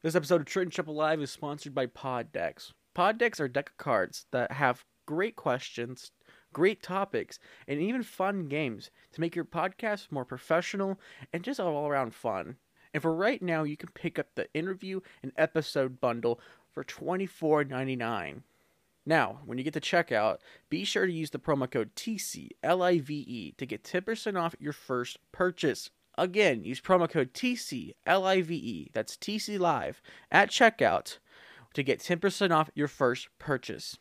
This episode of Trenton Chip Alive is sponsored by Poddecks. Pod Decks are deck of cards that have great questions, great topics, and even fun games to make your podcast more professional and just all around fun. And for right now, you can pick up the interview and episode bundle for $24.99. Now, when you get to checkout, be sure to use the promo code TCLIVE to get 10% off your first purchase. Again, use promo code TCLIVE, that's TC Live, at checkout to get 10% off your first purchase.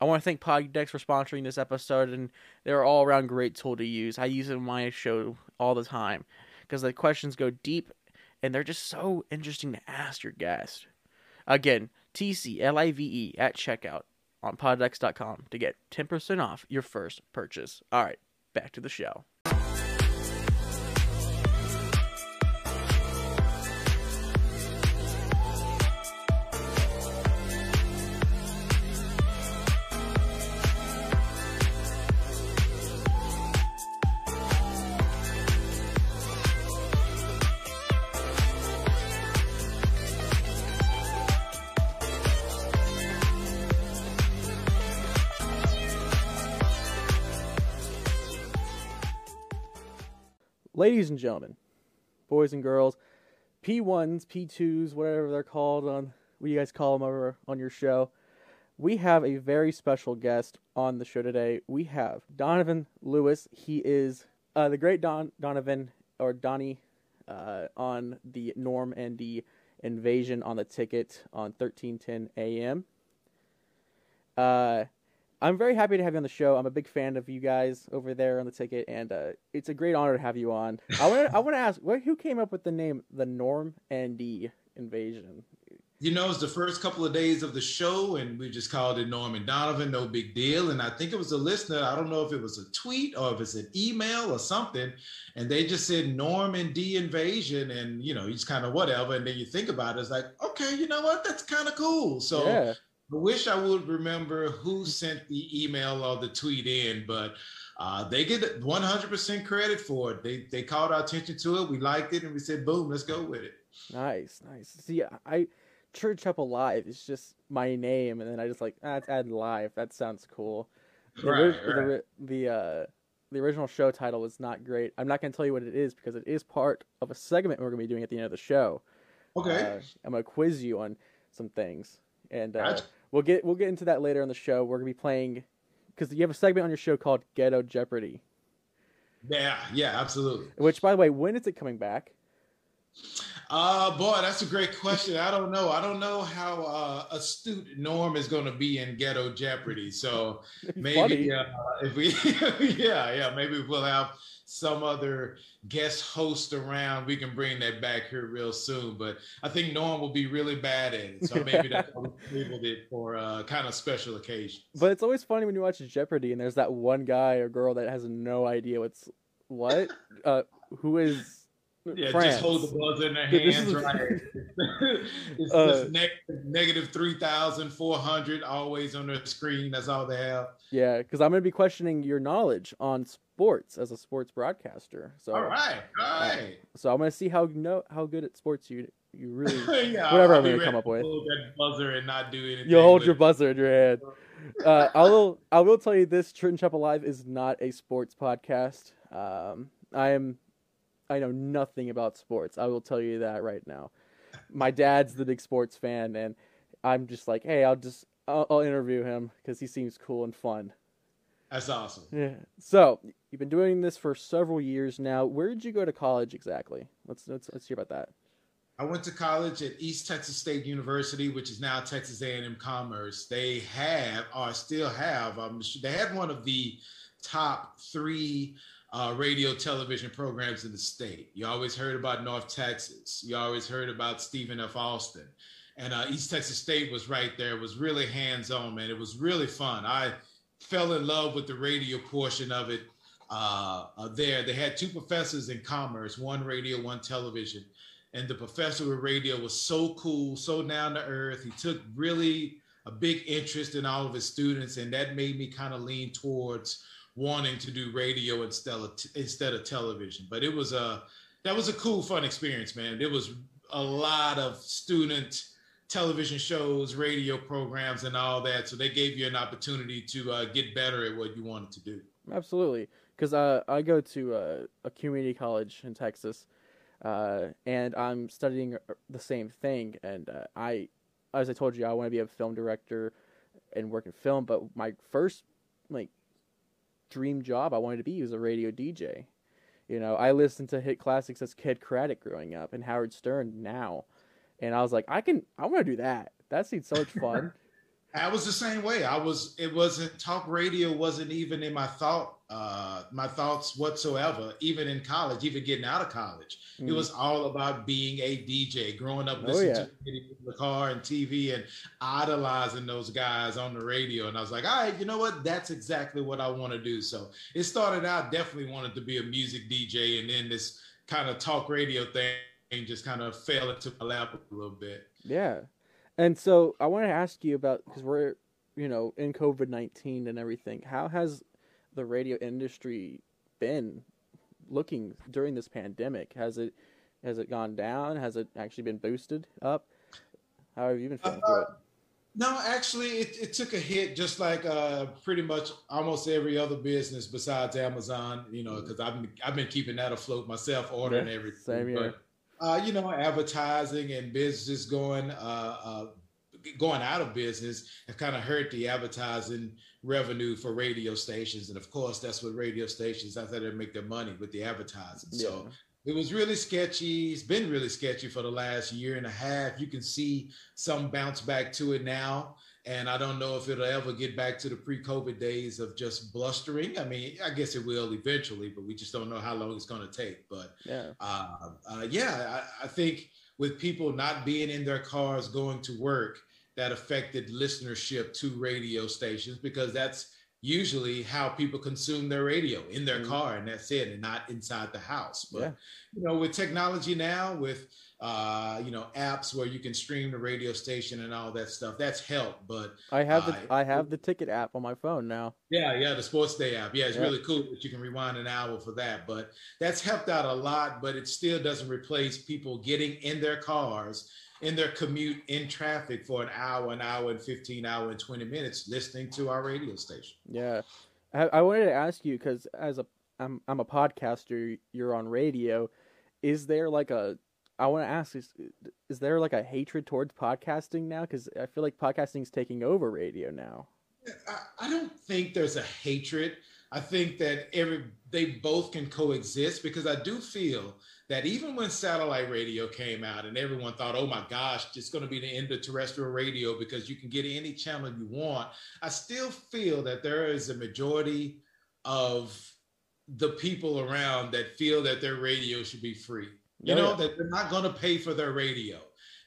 I want to thank Poddecks for sponsoring this episode, and they're all around great tool to use. I use it in my show all the time because the questions go deep and they're just so interesting to ask your guest. Again, TCLIVE at checkout on Poddecks.com to get 10% off your first purchase. All right, back to the show. Ladies and gentlemen, boys and girls, P1s, P2s, whatever they're called on what you guys call them over on your show. We have a very special guest on the show today. We have Donovan Lewis. He is uh, the great Don Donovan or Donnie uh, on the Norm and D Invasion on the ticket on 1310 AM. Uh, I'm very happy to have you on the show. I'm a big fan of you guys over there on the ticket, and uh, it's a great honor to have you on. I want to I want to ask, what, who came up with the name the Norm and D Invasion? You know, it's the first couple of days of the show, and we just called it Norm and Donovan, no big deal. And I think it was a listener. I don't know if it was a tweet or if it's an email or something, and they just said Norm and D Invasion, and you know, he's kind of whatever. And then you think about it, it's like, okay, you know what? That's kind of cool. So. Yeah. I wish I would remember who sent the email or the tweet in, but uh, they get 100% credit for it. They they called our attention to it. We liked it, and we said, "Boom, let's go with it." Nice, nice. See, I Church Up Alive is just my name, and then I just like ah, let's add live. That sounds cool. The, Right, right. the the uh, the original show title was not great. I'm not gonna tell you what it is because it is part of a segment we're gonna be doing at the end of the show. Okay. Uh, I'm gonna quiz you on some things, and uh, Gotcha. We'll get we'll get into that later on the show. We're gonna be playing because you have a segment on your show called Ghetto Jeopardy. yeah, yeah, absolutely. Which, by the way, when is it coming back? Uh, boy, that's a great question. I don't know. I don't know how uh, astute Norm is going to be in Ghetto Jeopardy. So maybe uh, if we, yeah, yeah, maybe we'll have some other guest host around. We can bring that back here real soon. But I think Norm will be really bad at it. So maybe that's why we labeled it for uh, kind of special occasion. But it's always funny when you watch Jeopardy and there's that one guy or girl that has no idea what's what. Uh, who is Yeah, France? just hold the buzzer in their hands, is- right? it's Uh, just negative, negative 3,400 always on their screen. That's all they have. Yeah, because I'm gonna be questioning your knowledge on sports as a sports broadcaster. So, All right, all right. so I'm gonna see how know how good at sports you you really. yeah, whatever I'll I'm gonna come up with. That buzzer and not do anything. You'll hold your buzzer in your hand. Uh, I will. I will tell you this: Trenton Chop Alive is not a sports podcast. Um, I am. I know nothing about sports. I will tell you that right now. My dad's the big sports fan, and I'm just like, hey, I'll just I'll, I'll interview him because he seems cool and fun. That's awesome. Yeah. So you've been doing this for several years now. Where did you go to college exactly? Let's let's let's hear about that. I went to college at East Texas State University, which is now Texas A&M Commerce. They have, or still have, um, they had one of the top three uh, radio television programs in the state. You always heard about North Texas. You always heard about Stephen F. Austin. And uh, East Texas State was right there. It was really hands-on, man. It was really fun. I fell in love with the radio portion of it uh, uh, there. They had two professors in commerce, one radio, one television and the professor with radio was so cool, so down to earth. He took really a big interest in all of his students, and that made me kind of lean towards wanting to do radio instead of instead of television. But it was a that was a cool, fun experience, man. It was a lot of student television shows, radio programs, and all that. So they gave you an opportunity to uh, get better at what you wanted to do. Absolutely, because uh, I go to uh, a community college in Texas, uh, and I'm studying uh, the same thing. And I, as I told you, I want to be a film director and work in film. But my first like dream job I wanted to be was a radio DJ. You know, I listened to hit classics as Kidd Kraddick growing up and Howard Stern now and I was like, I can, I want to do that. That seems so much fun. I was the same way. I was. It wasn't talk radio. wasn't even in my thought, uh, my thoughts whatsoever. Even in college, even getting out of college, mm. it was all about being a DJ. Growing up, oh, listening oh, yeah. to the car and TV, and idolizing those guys on the radio. And I was like, all right, you know what? That's exactly what I want to do. So it started out definitely wanted to be a music DJ, and then this kind of talk radio thing just kind of fell into my lap a little bit. Yeah. And so I want to ask you about because we're, you know, in COVID 19 and everything. How has the radio industry been looking during this pandemic? Has it has it gone down? Has it actually been boosted up? How have you been feeling uh, through it? No, actually, it, it took a hit just like uh, pretty much almost every other business besides Amazon. You know, because I've been I've been keeping that afloat myself, ordering yeah, everything. Same here. But, uh, you know, advertising and businesses going uh, uh, going out of business have kind of hurt the advertising revenue for radio stations, and of course, that's what radio stations that's how they make their money with the advertising. Yeah. So it was really sketchy. It's been really sketchy for the last year and a half. You can see some bounce back to it now. And I don't know if it'll ever get back to the pre-COVID days of just blustering. I mean, I guess it will eventually, but we just don't know how long it's going to take. But yeah, uh, uh, yeah, I, I think with people not being in their cars going to work, that affected listenership to radio stations because that's usually how people consume their radio in their mm-hmm. car and that's it and not inside the house but yeah. you know with technology now with uh, you know, apps where you can stream the radio station and all that stuff. That's helped, but I have the uh, I have the ticket app on my phone now. Yeah, yeah, the Sports Day app. Yeah, it's yeah. really cool that you can rewind an hour for that. But that's helped out a lot. But it still doesn't replace people getting in their cars in their commute in traffic for an hour, an hour and fifteen hour and twenty minutes listening to our radio station. Yeah, I, I wanted to ask you because as a I'm I'm a podcaster. You're on radio. Is there like a I want to ask is is there like a hatred towards podcasting now? Because I feel like podcasting is taking over radio now. I, I don't think there's a hatred. I think that every they both can coexist because I do feel that even when satellite radio came out and everyone thought, oh my gosh, it's going to be the end of terrestrial radio because you can get any channel you want, I still feel that there is a majority of the people around that feel that their radio should be free. You oh, know, that they're not going to pay for their radio.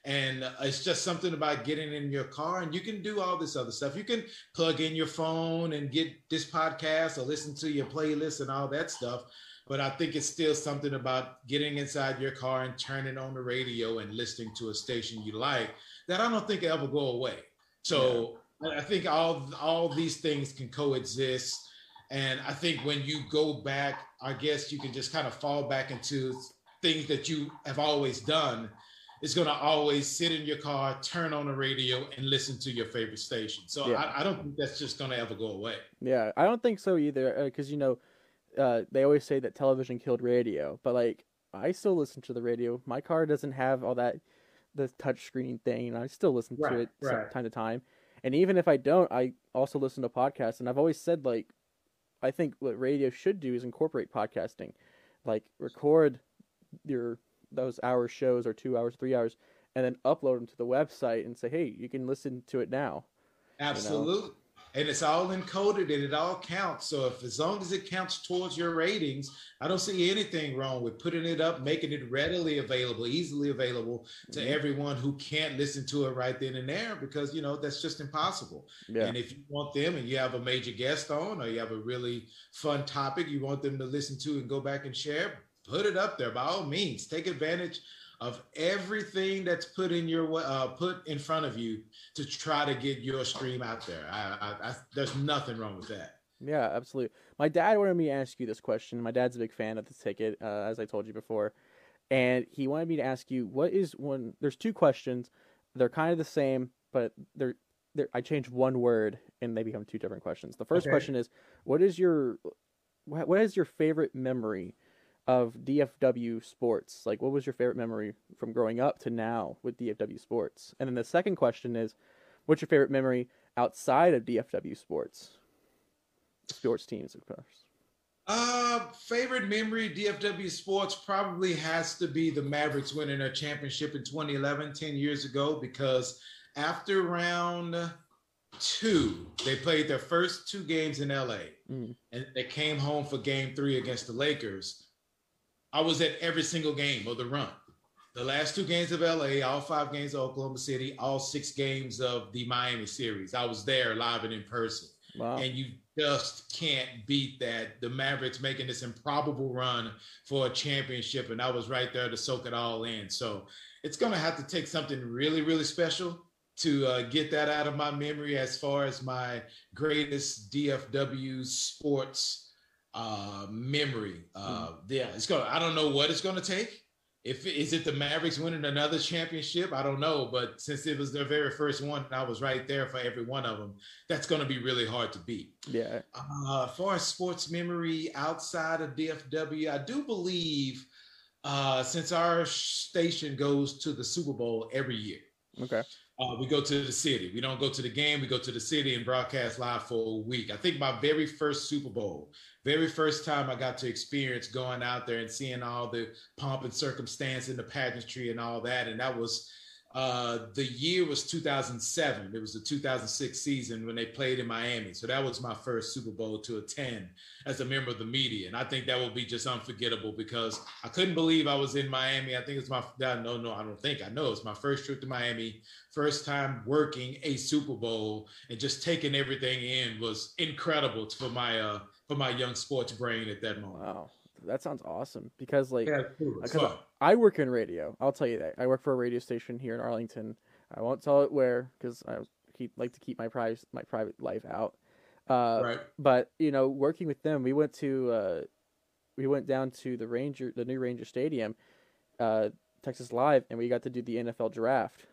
And uh, it's just something about getting in your car, and you can do all this other stuff. You can plug in your phone and get this podcast or listen to your playlist and all that stuff. But I think it's still something about getting inside your car and turning on the radio and listening to a station you like that I don't think ever go away. So yeah. I think all all these things can coexist. And I think when you go back, I guess you can just kind of fall back into things that you have always done is going to always sit in your car, turn on the radio, and listen to your favorite station. So yeah. I, I, don't think that's just going to ever go away. Yeah, I don't think so either. Because uh, you know, uh, they always say that television killed radio, but like I still listen to the radio. My car doesn't have all that the touch screen thing, and I still listen right, to it right. time to time. And even if I don't, I also listen to podcasts. And I've always said like, I think what radio should do is incorporate podcasting, like record your those hour shows or two hours, three hours, and then upload them to the website and say, hey, you can listen to it now. Absolutely. You know? And it's all encoded and it all counts. So if as long as it counts towards your ratings, I don't see anything wrong with putting it up, making it readily available, easily available to mm-hmm. everyone who can't listen to it right then and there because you know that's just impossible. Yeah. And if you want them and you have a major guest on or you have a really fun topic you want them to listen to and go back and share, put it up there by all means. Take advantage of everything that's put in your uh, put in front of you to try to get your stream out there. I, I, I, there's nothing wrong with that. Yeah, absolutely. My dad wanted me to ask you this question. My dad's a big fan of the ticket, uh, as I told you before, and he wanted me to ask you what is one. There's two questions. They're kind of the same, but they're, they're I changed one word and they become two different questions. The first Okay. question is, what is your what what is your favorite memory of DFW sports? Like, what was your favorite memory from growing up to now with DFW sports? And then the second question is, what's your favorite memory outside of DFW sports? Sports teams, of course. Uh, favorite memory DFW sports probably has to be the Mavericks winning a championship in 2011, 10 years ago, because after round two, they played their first two games in LA Mm. and they came home for game three against the Lakers. I was at every single game of the run. The last two games of LA, all five games of Oklahoma City, all six games of the Miami series. I was there live and in person Wow. and you just can't beat that. The Mavericks making this improbable run for a championship, and I was right there to soak it all in. So it's going to have to take something really, really special to uh, get that out of my memory as far as my greatest DFW sports uh, memory. Uh, Yeah, it's going. to I don't know what it's going to take. If is it the Mavericks winning another championship, I don't know. But since it was their very first one, I was right there for every one of them. That's going to be really hard to beat. yeah. Uh, far as sports memory outside of DFW, I do believe uh, since our station goes to the Super Bowl every year, Okay. uh, we go to the city. We don't go to the game. We go to the city and broadcast live for a week. I think my very first Super Bowl, very first time I got to experience going out there and seeing all the pomp and circumstance and the pageantry and all that. And that was uh, the year was 2007. It was the 2006 season when they played in Miami. So that was my first Super Bowl to attend as a member of the media. And I think that will be just unforgettable because I couldn't believe I was in Miami. I think it's my, no, no, I don't think I know. It's my first trip to Miami first time working a Super Bowl and just taking everything in was incredible for my uh for my young sports brain at that moment. Wow. That sounds awesome because like Yeah. Because. I work in radio. I'll tell you that. I work for a radio station here in Arlington. I won't tell it where because I keep like to keep my private my private life out. Uh, right. But you know, working with them, we went to uh, we went down to the Ranger, the new Ranger Stadium, uh, Texas Live, and we got to do the NFL draft.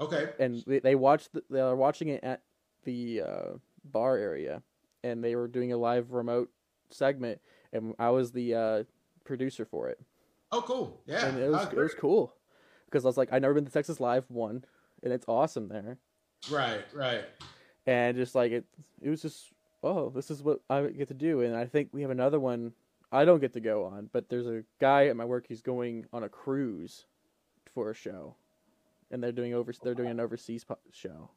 Okay. And they, they watched the, they are watching it at the uh, bar area, and they were doing a live remote segment, and I was the uh, producer for it Oh, cool. Yeah. and it was I it was cool because I was like, I never been to Texas Live one, and it's awesome there, Right. Right. and just like it, it was just oh, this is what I get to do, and I think we have another one I don't get to go on, but there's a guy at my work who's going on a cruise for a show, and they're doing over they're doing an overseas show,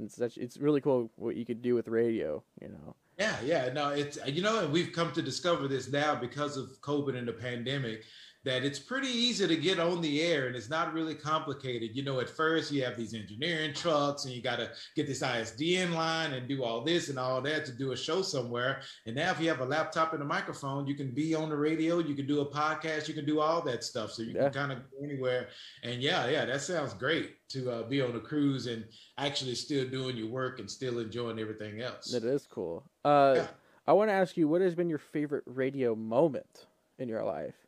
and it's such, it's really cool what you could do with radio, you know. Yeah, yeah. No, it's you know, we've come to discover this now because of COVID and the pandemic that it's pretty easy to get on the air and it's not really complicated. You know, at first you have these engineering trucks and you got to get this ISDN line and do all this and all that to do a show somewhere. And now if you have a laptop and a microphone, you can be on the radio, you can do a podcast, you can do all that stuff. So you Yeah. can kind of go anywhere. And yeah, yeah, that sounds great to uh, be on a cruise and actually still doing your work and still enjoying everything else. That is cool. Uh, Yeah. I want to ask you, what has been your favorite radio moment in your life?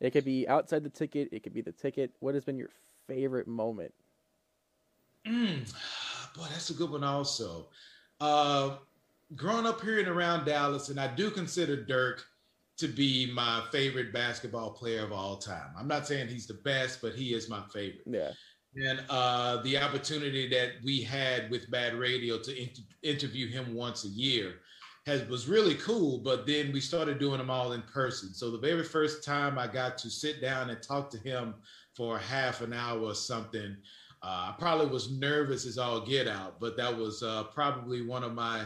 It could be outside the ticket. It could be the ticket. What has been your favorite moment? Mm, boy, that's a good one also. Uh, growing up here and around Dallas, and I do consider Dirk to be my favorite basketball player of all time. I'm not saying he's the best, but he is my favorite. Yeah, And uh, the opportunity that we had with Bad Radio to inter- interview him once a year has was really cool. But then we started doing them all in person. So the very first time I got to sit down and talk to him for half an hour or something, uh, I probably was nervous as all get out. But that was uh, probably one of my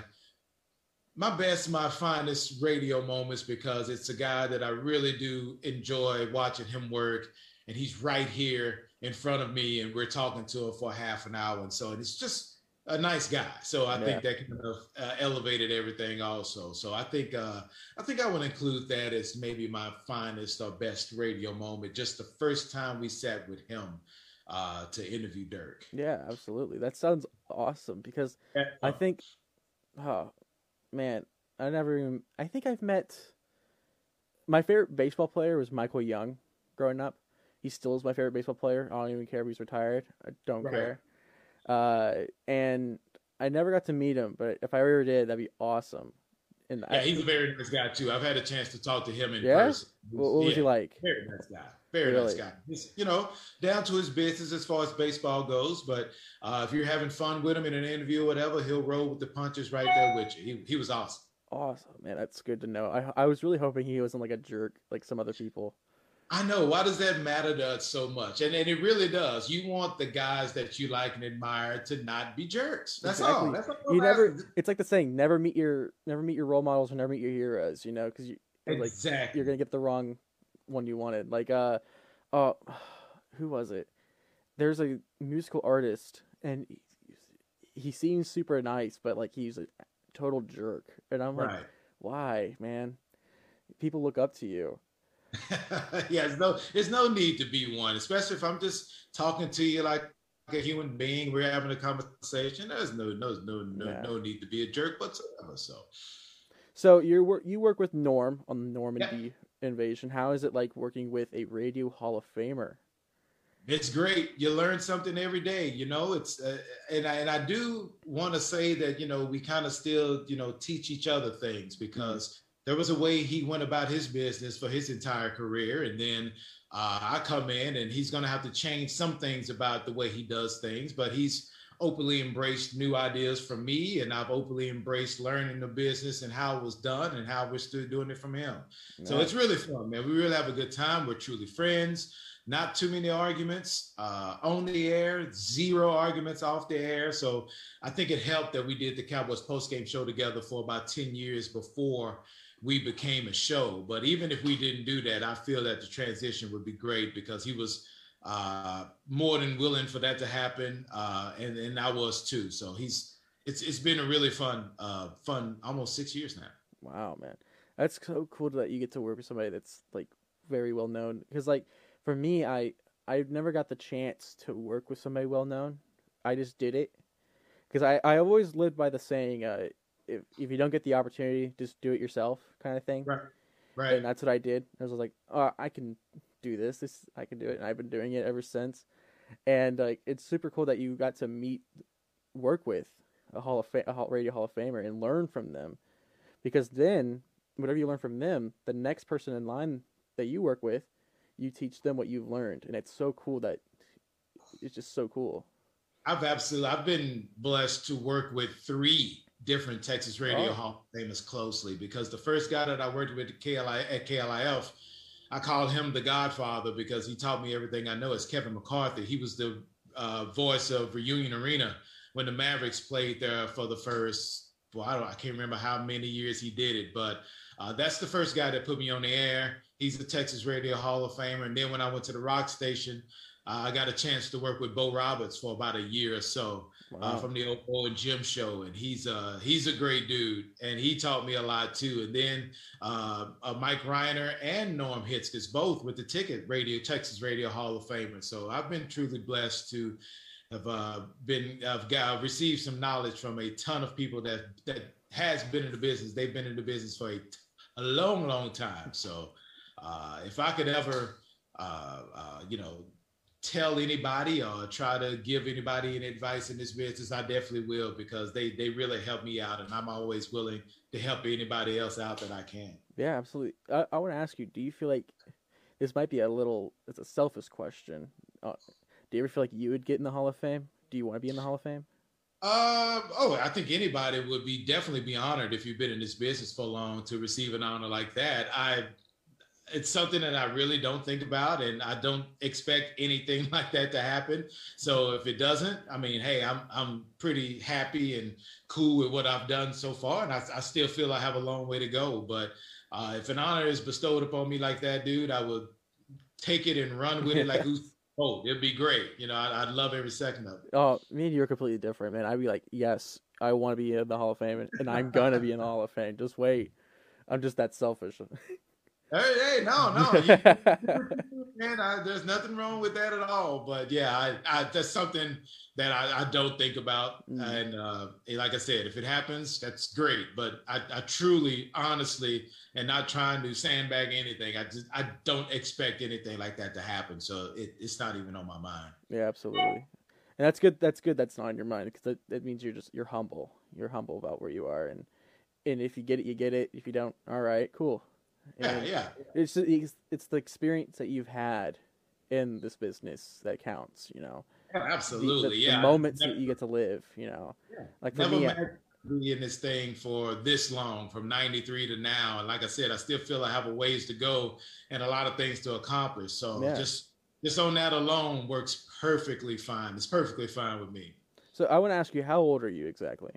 my best, my finest radio moments because it's a guy that I really do enjoy watching him work and he's right here in front of me and we're talking to him for half an hour and so it's just a nice guy so i Yeah. think that kind of uh, elevated everything also so i think uh i think i would include that as maybe my finest or best radio moment just the first time we sat with him uh to interview dirk yeah, absolutely. That sounds awesome because I think, oh man, I never even. I think I've met. My favorite baseball player was Michael Young, growing up. He still is my favorite baseball player. I don't even care if he's retired. I don't Right. care. Uh, and I never got to meet him, but if I ever did, that'd be awesome. And Yeah, I, he's a very nice guy too. I've had a chance to talk to him in Yeah? person. what, what was he like? Very nice guy. Very nice guy. He's, you know, down to his business as far as baseball goes. But uh, if you're having fun with him in an interview or whatever, he'll roll with the punches right there with you. He, he was awesome. Awesome, man. That's good to know. I I was really hoping he wasn't like a jerk like some other people. I know. Why does that matter to us so much? And, and it really does. You want the guys that you like and admire to not be jerks. That's all. That's all You never. asking. It's like the saying: never meet your never meet your role models or never meet your heroes. You know, because you like Exactly. you're gonna get the wrong one you wanted. Like uh, uh, who was it? There's a musical artist, and he, he seems super nice, but like he's a total jerk. And I'm like, right. why, man? People look up to you. yeah, there's no, there's no need to be one, especially if I'm just talking to you like a human being. We're having a conversation. There's no, no, no, no, Yeah. no need to be a jerk whatsoever. So So you work you work with Norm on the Normandy Yeah. invasion. How is it like working with a radio Hall of Famer? it's great. You learn something every day. You know, it's uh, and I, and I do want to say that you know we kind of still you know teach each other things because there was a way he went about his business for his entire career, and then uh, I come in and he's going to have to change some things about the way he does things, but he's openly embraced new ideas from me, and I've openly embraced learning the business and how it was done and how we're still doing it from him. So it's really fun, man. We really have a good time. We're truly friends. Not too many arguments uh, on the air, zero arguments off the air. So I think it helped that we did the Cowboys post game show together for about 10 years before we became a show. But even if we didn't do that, I feel that the transition would be great because he was uh, more than willing for that to happen, uh, and and I was too. So he's it's it's been a really fun uh, fun almost six years now. Wow, man, that's so cool that you get to work with somebody that's like very well known. Because like for me, I I never got the chance to work with somebody well known. I just did it because I I always lived by the saying, uh, if if you don't get the opportunity, just do it yourself, kind of thing. Right. Right. And that's what I did. I was like, oh, I can do this. This I can do it, and I've been doing it ever since. And like, it's super cool that you got to meet, work with a Hall of a Hall, Radio Hall of Famer, and learn from them, because then whatever you learn from them, the next person in line that you work with, you teach them what you've learned, and it's so cool that it's just so cool. I've absolutely I've been blessed to work with three different Texas Radio Oh. Hall of Famers closely because the first guy that I worked with at, KLI, at KLIF, I called him the Godfather because he taught me everything I know. Is Kevin McCarthy. He was the uh, voice of Reunion Arena when the Mavericks played there for the first. Well, I don't. I can't remember how many years he did it, but uh, that's the first guy that put me on the air. He's the Texas Radio Hall of Famer. And then when I went to the rock station, uh, I got a chance to work with Bo Roberts for about a year or so uh, from the Bo and Jim show, and he's uh he's a great dude, and he taught me a lot too. And then uh, uh, Mike Rhyner and Norm Hitzges both with the Ticket Radio Texas Radio Hall of Famer. So I've been truly blessed to have uh, been I've got received some knowledge from a ton of people that that has been in the business. They've been in the business for a, a long, long time. So uh, if I could ever, uh, uh, you know, tell anybody or try to give anybody any advice in this business, I definitely will because they they really help me out, and I'm always willing to help anybody else out that I can. Yeah, absolutely. I, I want to ask you: Do you feel like this might be a little? It's a selfish question. Uh, do you ever feel like you would get in the Hall of Fame? Do you want to be in the Hall of Fame? Um, oh, I think anybody would be definitely be honored if you've been in this business for long to receive an honor like that. I it's something that I really don't think about and I don't expect anything like that to happen. So if it doesn't, I mean, hey, I'm I'm pretty happy and cool with what I've done so far. And I, I still feel I have a long way to go. But uh, if an honor is bestowed upon me like that, dude, I would take it and run with it like who's oh, it'd be great. You know, I'd, I'd love every second of it. Oh, me and you are completely different, man. I'd be like, yes, I want to be in the Hall of Fame, and, and I'm gonna be in the Hall of Fame. Just wait. I'm just that selfish. Hey, hey, no, no, you, man. I, there's nothing wrong with that at all. But yeah, I, I that's something that I, I don't think about. Mm. And uh, like I said, if it happens, that's great. But I, I truly, honestly, and not trying to sandbag anything, I just I don't expect anything like that to happen. So it, it's not even on my mind. Yeah, absolutely. And that's good. That's good. That's not on your mind because that, that means you're just you're humble. You're humble about where you are, and and if you get it, you get it. If you don't, all right, cool and yeah, yeah. It's it's it's the experience that you've had in this business that counts. You know. Yeah, absolutely. The, the, yeah. The moments never, that you get to live. You know. Yeah. Like for never me. Be in this thing for this long, from '93 to now, and like I said, I still feel I have a ways to go and a lot of things to accomplish. So yeah. just just on that alone works perfectly fine. It's perfectly fine with me. So I want to ask you, how old are you exactly?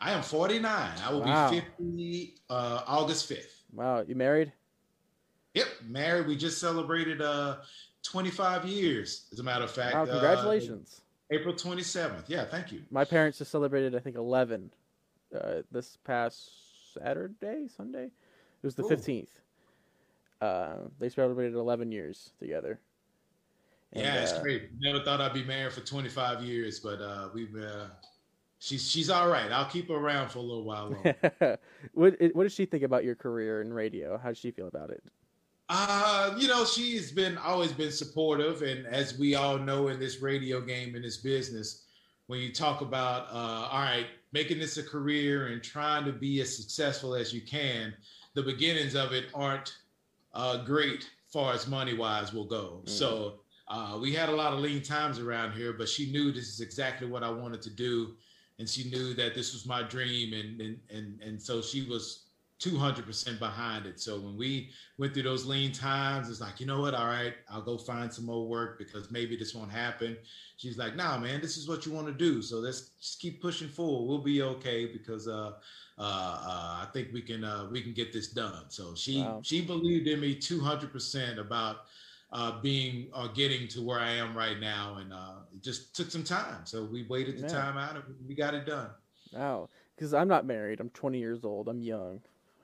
I am 49. I will wow. be 50 uh, August 5th. Wow, you married? Yep, married. We just celebrated uh 25 years, as a matter of fact. Wow, uh, congratulations. Uh, April 27th. Yeah, thank you. My parents just celebrated, I think, 11 uh, this past Saturday, Sunday. It was the Ooh. 15th. Uh, they celebrated 11 years together. And, yeah, it's uh, great. Never thought I'd be married for 25 years, but uh, we've uh, she's she's all right. I'll keep her around for a little while what what does she think about your career in radio? How does she feel about it? Uh, you know, she's been always been supportive, and as we all know in this radio game in this business, when you talk about uh, all right, making this a career and trying to be as successful as you can, the beginnings of it aren't uh, great far as money wise will go. Mm-hmm. So. Uh, we had a lot of lean times around here, but she knew this is exactly what I wanted to do and she knew that this was my dream and and and, and so she was 200% behind it so when we went through those lean times it's like you know what all right i'll go find some more work because maybe this won't happen she's like nah man this is what you want to do so let's just keep pushing forward we'll be okay because uh, uh, uh, I think we can uh, we can get this done. So she wow. she believed in me 200% about uh, being or uh, getting to where I am right now, and uh, it just took some time. So we waited the yeah. time out, and we got it done. Wow, because I'm not married. I'm 20 years old. I'm young.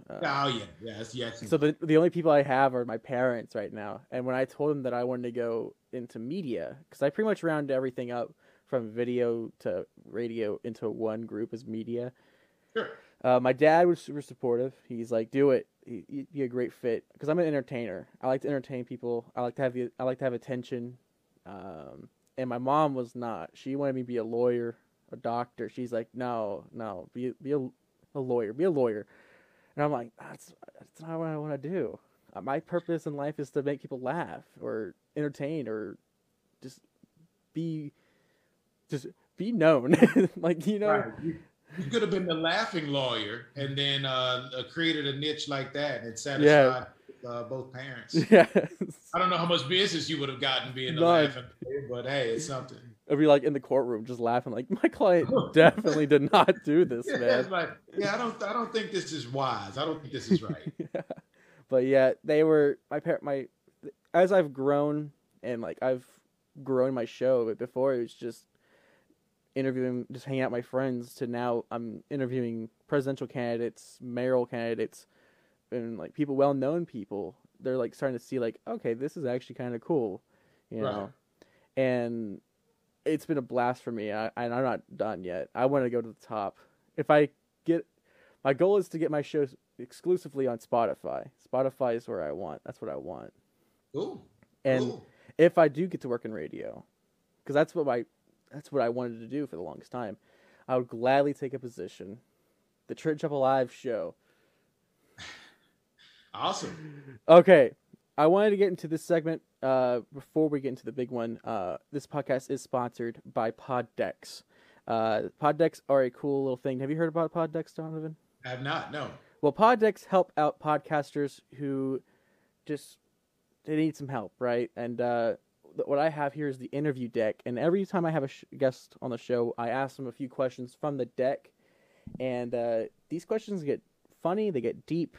Uh, oh yeah, yes, yes. So the the only people I have are my parents right now. And when I told them that I wanted to go into media, because I pretty much round everything up from video to radio into one group as media. Sure. Uh, my dad was super supportive. He's like, "Do it. You'd be a great fit." Because I'm an entertainer. I like to entertain people. I like to have the I like to have attention. Um, and my mom was not. She wanted me to be a lawyer, a doctor. She's like, "No, no, be be a, a lawyer. Be a lawyer." And I'm like, "That's that's not what I want to do. Uh, my purpose in life is to make people laugh or entertain or just be just be known. like you know." Right you could have been the laughing lawyer and then uh, uh, created a niche like that and satisfied yeah. uh, both parents. Yeah. I don't know how much business you would have gotten being the laughing lawyer, but hey, it's something. I'd be like in the courtroom just laughing, like my client definitely did not do this, yeah, man. Like, yeah, I don't, I don't think this is wise. I don't think this is right. yeah. But yeah, they were my parent. My as I've grown and like I've grown my show, but before it was just interviewing, just hanging out with my friends to now I'm interviewing presidential candidates, mayoral candidates, and like people, well known people. They're like starting to see like, okay, this is actually kind of cool, you right. know, and it's been a blast for me. I, I'm not done yet. I want to go to the top. If I get, my goal is to get my shows exclusively on Spotify. Spotify is where I want. That's what I want. Ooh. And Ooh. if I do get to work in radio, because that's what my that's what I wanted to do for the longest time. I would gladly take a position. The Church Up Alive show. Awesome. Okay. I wanted to get into this segment uh, before we get into the big one. Uh, this podcast is sponsored by Poddecks. Uh, Poddecks are a cool little thing. Have you heard about Poddecks, Donovan? I have not. No. Well, Poddecks help out podcasters who just they need some help, right? And uh, what I have here is the interview deck, and every time I have a sh- guest on the show, I ask them a few questions from the deck, and uh, these questions get funny, they get deep,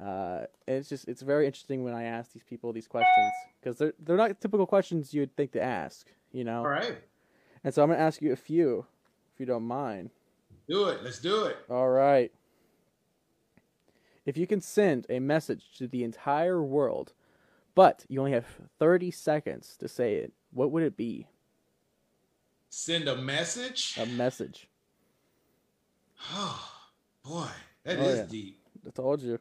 uh, and it's just it's very interesting when I ask these people these questions because they're they're not typical questions you'd think to ask, you know. All right. And so I'm gonna ask you a few, if you don't mind. Do it. Let's do it. All right. If you can send a message to the entire world, but you only have 30 seconds to say it, what would it be? Send a message. A message. Oh boy, that Oh, is yeah. deep. I told you.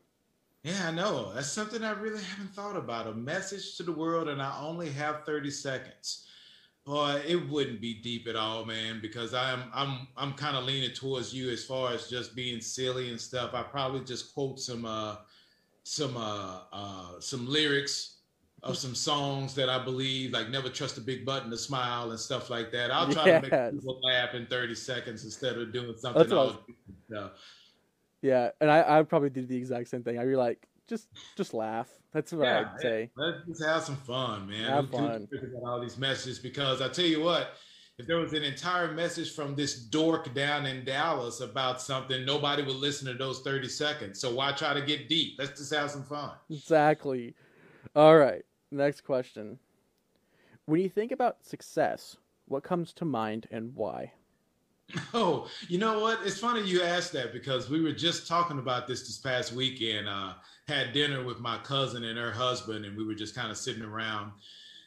Yeah, I know. That's something I really haven't thought about. A message to the world, and I only have 30 seconds. Boy, it wouldn't be deep at all, man, because I'm I'm I'm kind of leaning towards you as far as just being silly and stuff. I probably just quote some uh some uh uh some lyrics of some songs that I believe, like never trust a big button to smile and stuff like that. I'll try to make people laugh in 30 seconds instead of doing something That's else. Yeah, and I I'd probably do the exact same thing. I'd be like, just just laugh. That's what Yeah, I'd say. Let's just have some fun, man. Have who fun. all these messages because I tell you what, if there was an entire message from this dork down in Dallas about something, nobody would listen to those 30 seconds. So why try to get deep? Let's just have some fun. Exactly. All right. Next question. When you think about success, what comes to mind and why? Oh, you know what? It's funny you asked that because we were just talking about this this past weekend. Uh, had dinner with my cousin and her husband, and we were just kind of sitting around.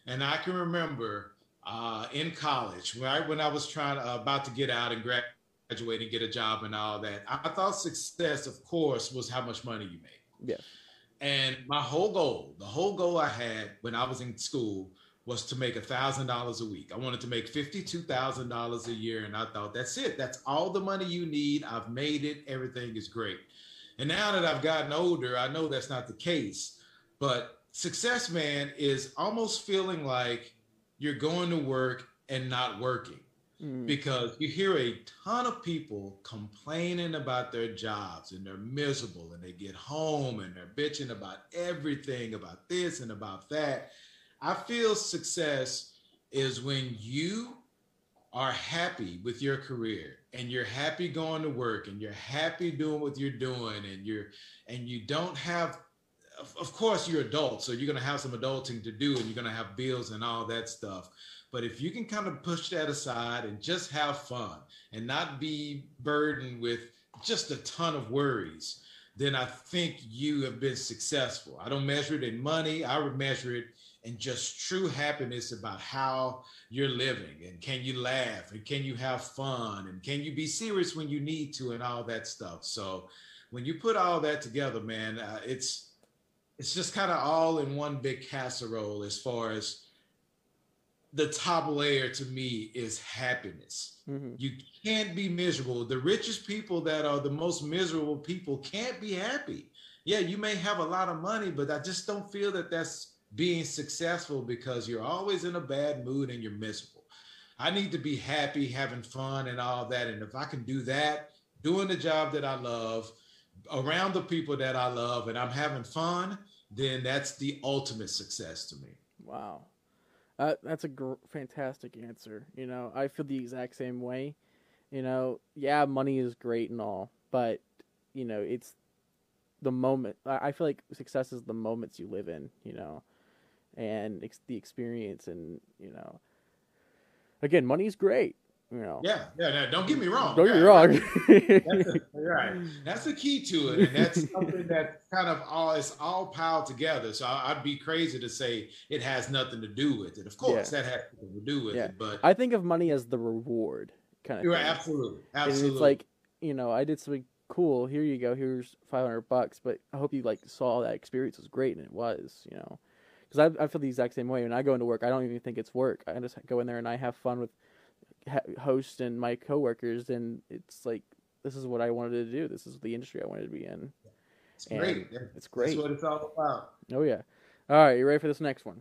And I can remember uh, in college, right when I was trying uh, about to get out and graduate and get a job and all that, I thought success, of course, was how much money you made. Yeah. And my whole goal, the whole goal I had when I was in school was to make a thousand dollars a week. I wanted to make fifty-two thousand dollars a year, and I thought that's it. That's all the money you need. I've made it. Everything is great. And now that I've gotten older, I know that's not the case. But success, man, is almost feeling like you're going to work and not working Mm, because you hear a ton of people complaining about their jobs and they're miserable and they get home and they're bitching about everything about this and about that. I feel success is when you are happy with your career and you're happy going to work and you're happy doing what you're doing and you're and you don't have of, course you're adult so you're going to have some adulting to do and you're going to have bills and all that stuff but if you can kind of push that aside and just have fun and not be burdened with just a ton of worries, then I think you have been successful. I don't measure it in money, I would measure it in just true happiness about how you're living and can you laugh and can you have fun and can you be serious when you need to and all that stuff. So when you put all that together, man, uh, it's it's just kind of all in one big casserole as far as the top layer to me is happiness. mhm. You can't be miserable. The richest people that are the most miserable people can't be happy. Yeah, you may have a lot of money, but I just don't feel that that's being successful because you're always in a bad mood and you're miserable. I need to be happy, having fun, and all that. And if I can do that, doing the job that I love, around the people that I love, and I'm having fun, then that's the ultimate success to me. Wow. Uh, that's a gr- fantastic answer. You know, I feel the exact same way. You know, yeah, money is great and all, but you know, it's the moment. I I feel like success is the moments you live in. You know, and ex- the experience, and you know, again, money is great. You know, Yeah, yeah. no, don't get me wrong. don't get me wrong. That's the, right. That's the key to it, and that's something that's kind of all it's all piled together. So I- I'd be crazy to say it has nothing to do with it. Of course, that has something to do with Yeah. it, but I think of money as the reward kind of. you're thing. absolutely, And absolutely. It's like, you know, I did something cool. Here you go. Here's 500 bucks. But I hope you like saw that experience was great, and it was, you know, because I, I feel the exact same way. When I go into work, I don't even think it's work. I just go in there and I have fun with host and my coworkers, and it's like this is what I wanted to do. This is the industry I wanted to be in. it's great. and That's- it's great. That's what it's all about. Oh yeah. All right, you ready for this next one?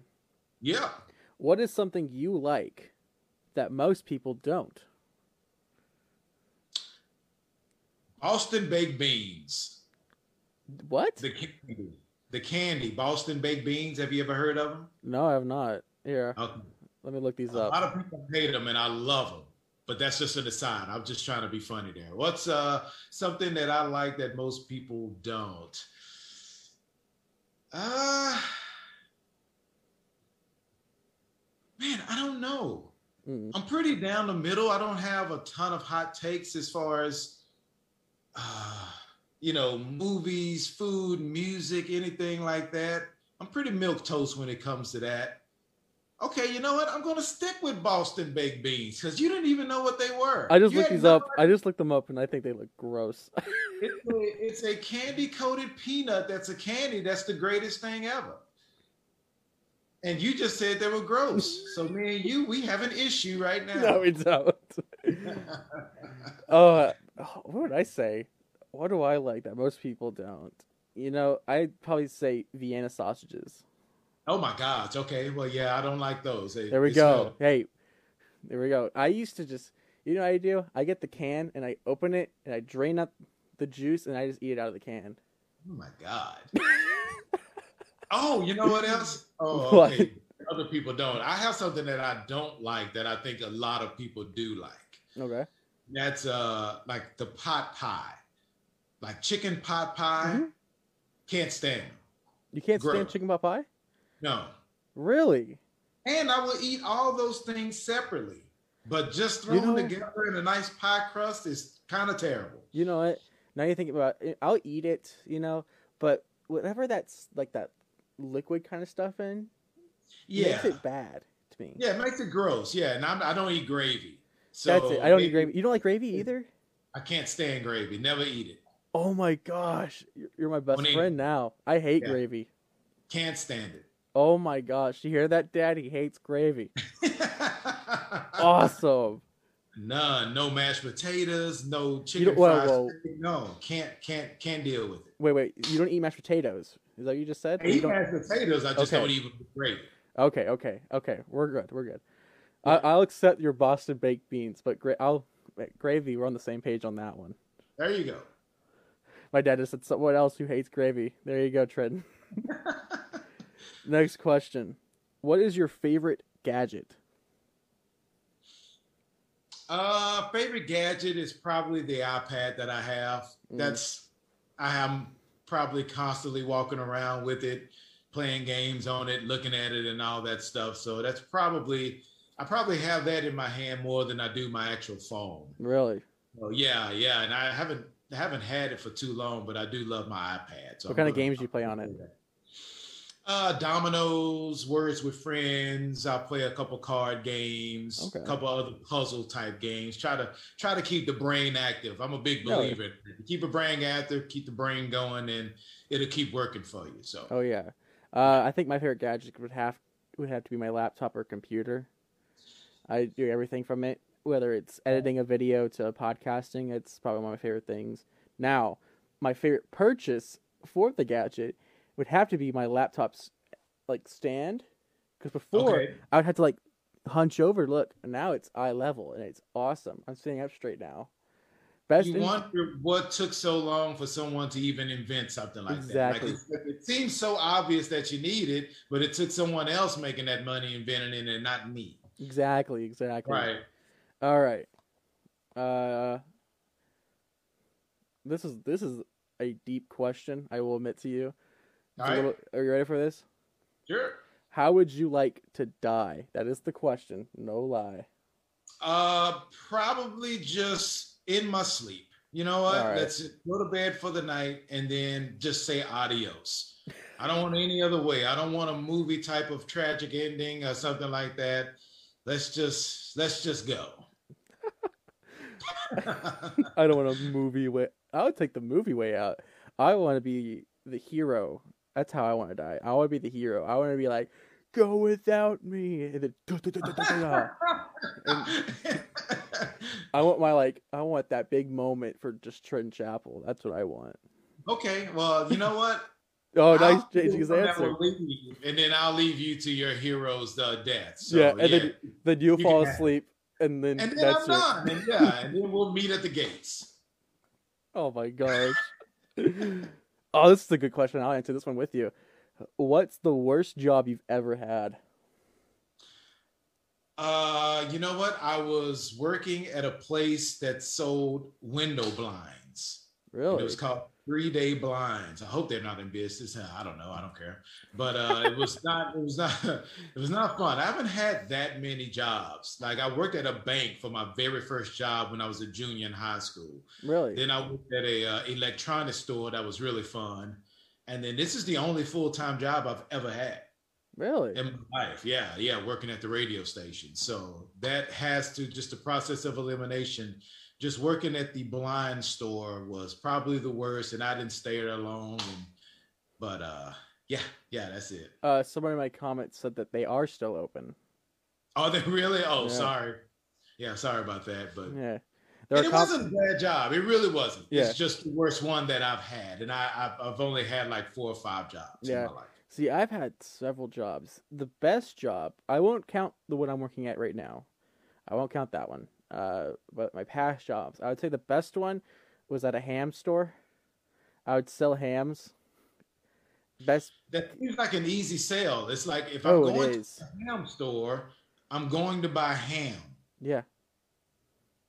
Yeah. What is something you like that most people don't? Boston baked beans. What? The candy. The candy. Boston baked beans. Have you ever heard of them? No, I have not. Here, Okay. Let me look these up. A lot of people hate them, and I love them. But that's just an aside. I'm just trying to be funny there. What's uh something that I like that most people don't? Uh man, I don't know. Mm. I'm pretty down the middle. I don't have a ton of hot takes as far as uh you know, movies, food, music, anything like that. I'm pretty milk toast when it comes to that. Okay, you know what? I'm going to stick with Boston baked beans because you didn't even know what they were. I just You looked these up. I just looked them up, and I think they look gross. It's a, it's a candy coated peanut that's a candy that's the greatest thing ever. And you just said they were gross. So me and you, we have an issue right now. no, we don't. Uh, what would I say? What do I like that most people don't? You know, I'd probably say Vienna sausages. Oh my gosh. Okay. Well, yeah, I don't like those. They- There we go. Hey, there we go. I used to just, you know, what I do. I get the can and I open it and I drain up the juice and I just eat it out of the can. Oh my God. Oh, you know what else? Oh, What? Other people don't. I have something that I don't like that I think a lot of people do like. Okay. That's uh like the pot pie, like chicken pot pie. Mhm. Can't stand. You can't stand chicken pot pie? No. Really? And I will eat all those things separately. But just You throw them know- together in a nice pie crust is kind of terrible. You know what? Now you think about it, I'll eat it, you know, but whatever that's like that liquid kind of stuff in, Yeah. makes it bad to me. Yeah, it makes it gross. Yeah, and I'm, I don't eat gravy. So That's it. I don't eat gravy. You don't like gravy either? I can't stand gravy. Never eat it. Oh my gosh. You're- my best When friend now. I hate Yeah. gravy. Can't stand it. Oh my gosh. You hear that, Dad? He hates gravy. Awesome. None. No mashed potatoes. No chicken whoa, fried whoa. No, can't can't can't deal with it. Wait, wait. You don't eat mashed potatoes. Is that what you just said? I eat mashed potatoes. I just Okay. don't eat gravy. Okay, okay, okay. We're good. We're good. Yeah. I, I'll accept your Boston baked beans, but gra- I'll gravy. We're on the same page on that one. There you go. My dad just said someone else who hates gravy. There you go, Trenton. Next question: What is your favorite gadget? Uh, favorite gadget is probably the iPad that I have. Mm. That's I am probably constantly walking around with it, playing games on it, looking at it, and all that stuff. So that's probably I probably have that in my hand more than I do my actual phone. Really? Oh yeah, yeah, and I haven't I haven't had it for too long, but I do love my iPad. So What I'm kind of games do you play on it? Uh, dominoes, words with friends. I play a couple card games, Okay. a couple other puzzle type games. Try to try to keep the brain active. I'm a big believer. in it. Keep a brain active, keep the brain going, and it'll keep working for you. So Oh yeah. Uh, I think my favorite gadget would have would have to be my laptop or computer. I do everything from it, whether it's editing a video to podcasting. It's probably one of my favorite things. Now, my favorite purchase for the gadget would have to be my laptop's like stand, because before Okay. I would have to like hunch over. Look, now it's eye level and it's awesome. I'm sitting up straight now. Best you in- wonder what took so long for someone to even invent something like Exactly. that. Like it, it seems so obvious that you need it, but it took someone else making that money inventing it and not me. exactly, exactly. Right. All right. Uh This is this is a deep question, I will admit to you. Right. little- are you ready for this? Sure. How would you like to die? That is the question. No lie. Uh, probably just in my sleep. You know what? Right. Let's go to bed for the night and then just say adios. I don't want any other way. I don't want a movie type of tragic ending or something like that. Let's just let's just go. I don't want a movie way. I would take the movie way out. I want to be the hero. That's how I want to die. I want to be the hero. I want to be like, go without me. And then, da-da-da-da-da-da. I want my like. I want that big moment for just Trenton Chapel. That's what I want. okay, well, you know what? Oh, nice I'll changing his answer. you, and then I'll leave you to your hero's uh, death. So, yeah, and then then you You fall asleep, and then and then that's I'm it. done. And yeah, and then we'll meet at the gates. Oh my gosh. Oh, this is a good question. I'll answer this one with you. What's the worst job you've ever had? Uh, you know what? I was working at a place that sold window blinds. Really? It was called Three Day Blinds. I hope they're not in business. I don't know. I don't care. But uh, it was not. It was not. It was not fun. I haven't had that many jobs. Like I worked at a bank for my very first job when I was a junior in high school. Really? Then I worked at a uh, electronics store that was really fun. And then this is the only full time job I've ever had. Really? In my life. Yeah. Yeah. Working at the radio station. So that has to just the process of elimination just working at the blind store was probably the worst, and I didn't stay there long. And, but uh, yeah, yeah, that's it. Uh, somebody in my comments said that they are still open. Oh, they really? Oh, yeah. sorry. Yeah, sorry about that, but yeah. And it comp- wasn't a bad job. It really wasn't. Yeah. It's just the worst one that I've had, and I, I've, I've only had like four or five jobs yeah. See, I've had several jobs. The best job, I won't count the one I'm working at right now. I won't count that one. Uh, but my past jobs, I would say the best one was at a ham store. I would sell hams. Best. That seems like an easy sale. It's like if I'm oh, going to a ham store, I'm going to buy ham. Yeah.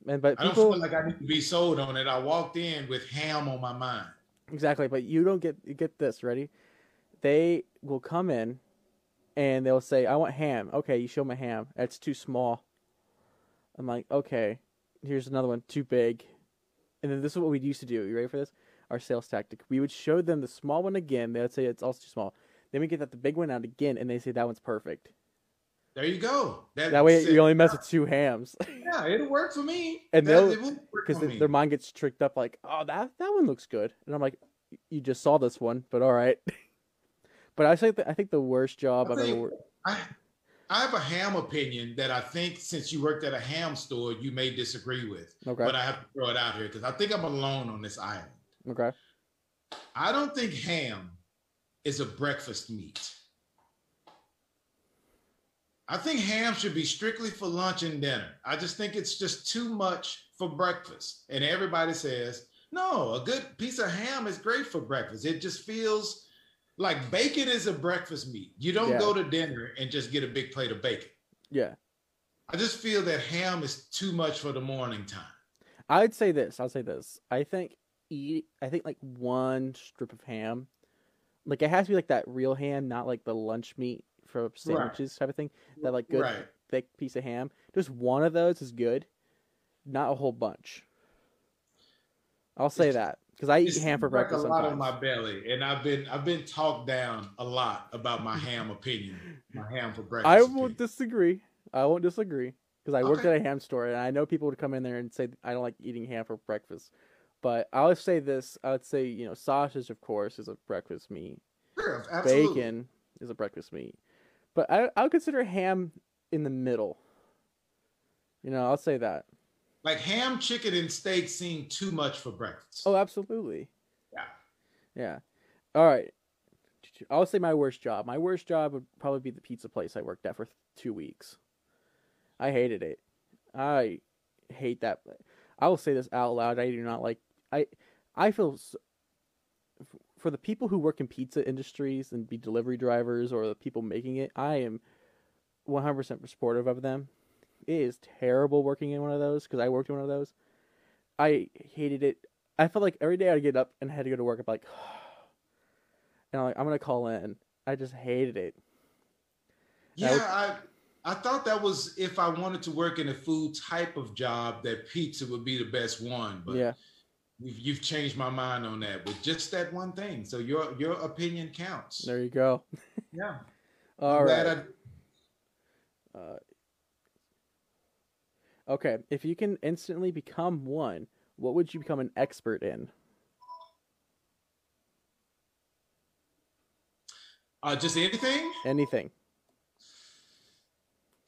And but people, I don't feel like I need to be sold on it. I walked in with ham on my mind. Exactly, but you don't get you get this ready. They will come in, and they'll say, "I want ham." Okay, you show them a ham. That's too small. I'm like, okay, here's another one, too big. And then this is what we used to do. You ready for this? Our sales tactic. We would show them the small one again. They would say it's also too small. Then we get that the big one out again, and they say that one's perfect. There you go. That, that way you only mess with two hams. yeah, it'll work for me. And they'll because their mind gets tricked up like, oh that that one looks good, and I'm like, you just saw this one, but all right. but I think I think the worst job I have ever. I I have a ham opinion that I think since you worked at a ham store, you may disagree with. Okay. But I have to throw it out here because I think I'm alone on this island. Okay. I don't think ham is a breakfast meat. I think ham should be strictly for lunch and dinner. I just think it's just too much for breakfast. And everybody says, no, a good piece of ham is great for breakfast. It just feels like bacon is a breakfast meat. You don't yeah. go to dinner and just get a big plate of bacon. Yeah. I just feel that ham is too much for the morning time. I'd say this. I'll say this. I think eat. I think like one strip of ham, like it has to be like that real ham, not like the lunch meat for sandwiches right. type of thing. That like good right. thick piece of ham. Just one of those is good, not a whole bunch. I'll say it's, that because I eat ham for breakfast. A lot of my belly, and I've been I've been talked down a lot about my ham opinion, my ham for breakfast. I won't opinion. disagree. I won't disagree because I okay. worked at a ham store, and I know people would come in there and say I don't like eating ham for breakfast. But I would say this: I would say you know sausage, of course, is a breakfast meat. Sure, absolutely. Bacon is a breakfast meat, but I I would consider ham in the middle. You know, I'll say that. Like ham, chicken, and steak seem too much for breakfast. Oh, absolutely. Yeah. Yeah. All right. I'll say my worst job. My worst job would probably be the pizza place I worked at for two weeks. I hated it. I hate that. I will say this out loud. I do not like. I I feel so, for the people who work in pizza industries and be delivery drivers or the people making it. I am 100% supportive of them it is terrible working in one of those because I worked in one of those. I hated it. I felt like every day I'd get up and had to go to work. I'm like, and I'm like, I'm gonna call in. I just hated it. Yeah, I, I I thought that was if I wanted to work in a food type of job that pizza would be the best one. But yeah, you've, you've changed my mind on that with just that one thing. So your your opinion counts. There you go. Yeah. All right. I, uh, Okay, if you can instantly become one, what would you become an expert in? Uh, just anything? Anything.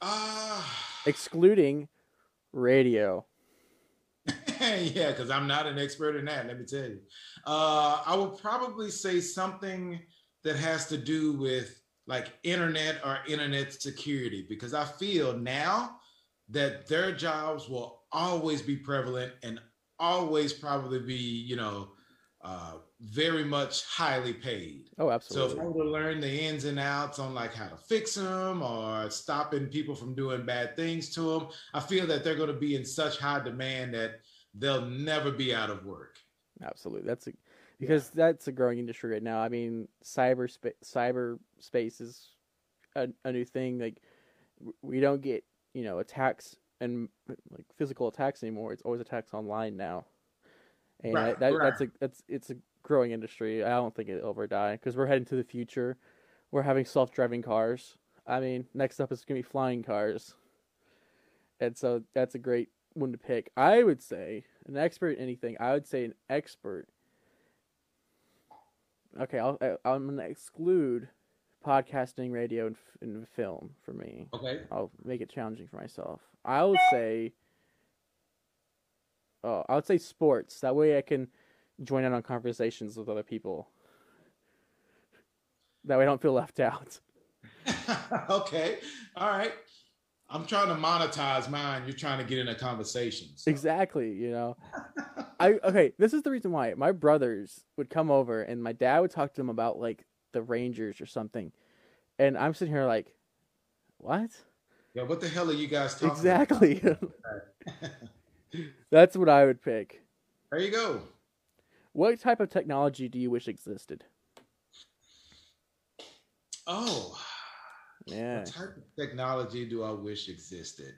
Uh excluding radio. yeah, because I'm not an expert in that, let me tell you. Uh I would probably say something that has to do with like internet or internet security because I feel now that their jobs will always be prevalent and always probably be, you know, uh, very much highly paid. Oh, absolutely. So if I were to learn the ins and outs on like how to fix them or stopping people from doing bad things to them, I feel that they're going to be in such high demand that they'll never be out of work. Absolutely, that's a because that's a growing industry right now. I mean, cyber spa- cyber space is a, a new thing. Like we don't get you know attacks and like physical attacks anymore. It's always attacks online now, and Right, I- that, right. that's a that's it's a growing industry. I don't think it'll ever die because we're heading to the future. We're having self driving cars. I mean, next up is gonna be flying cars, and so that's a great one to pick. I would say an expert in anything. I would say an expert. Okay, I'll, I- I'm gonna exclude podcasting, radio, and, f- and film for me. Okay. I'll make it challenging for myself. I would say, oh, I would say sports. That way, I can join in on conversations with other people. That way, I don't feel left out. okay. All right. I'm trying to monetize mine. You're trying to get in a conversation. so- Exactly. You know, I okay. This is the reason why my brothers would come over and my dad would talk to them about like the Rangers or something, and I'm sitting here like, what? Yeah. What the hell are you guys talking Exactly. That's what I would pick. there you go. What type of technology do you wish existed? Oh, Yeah. what type of technology do I wish existed?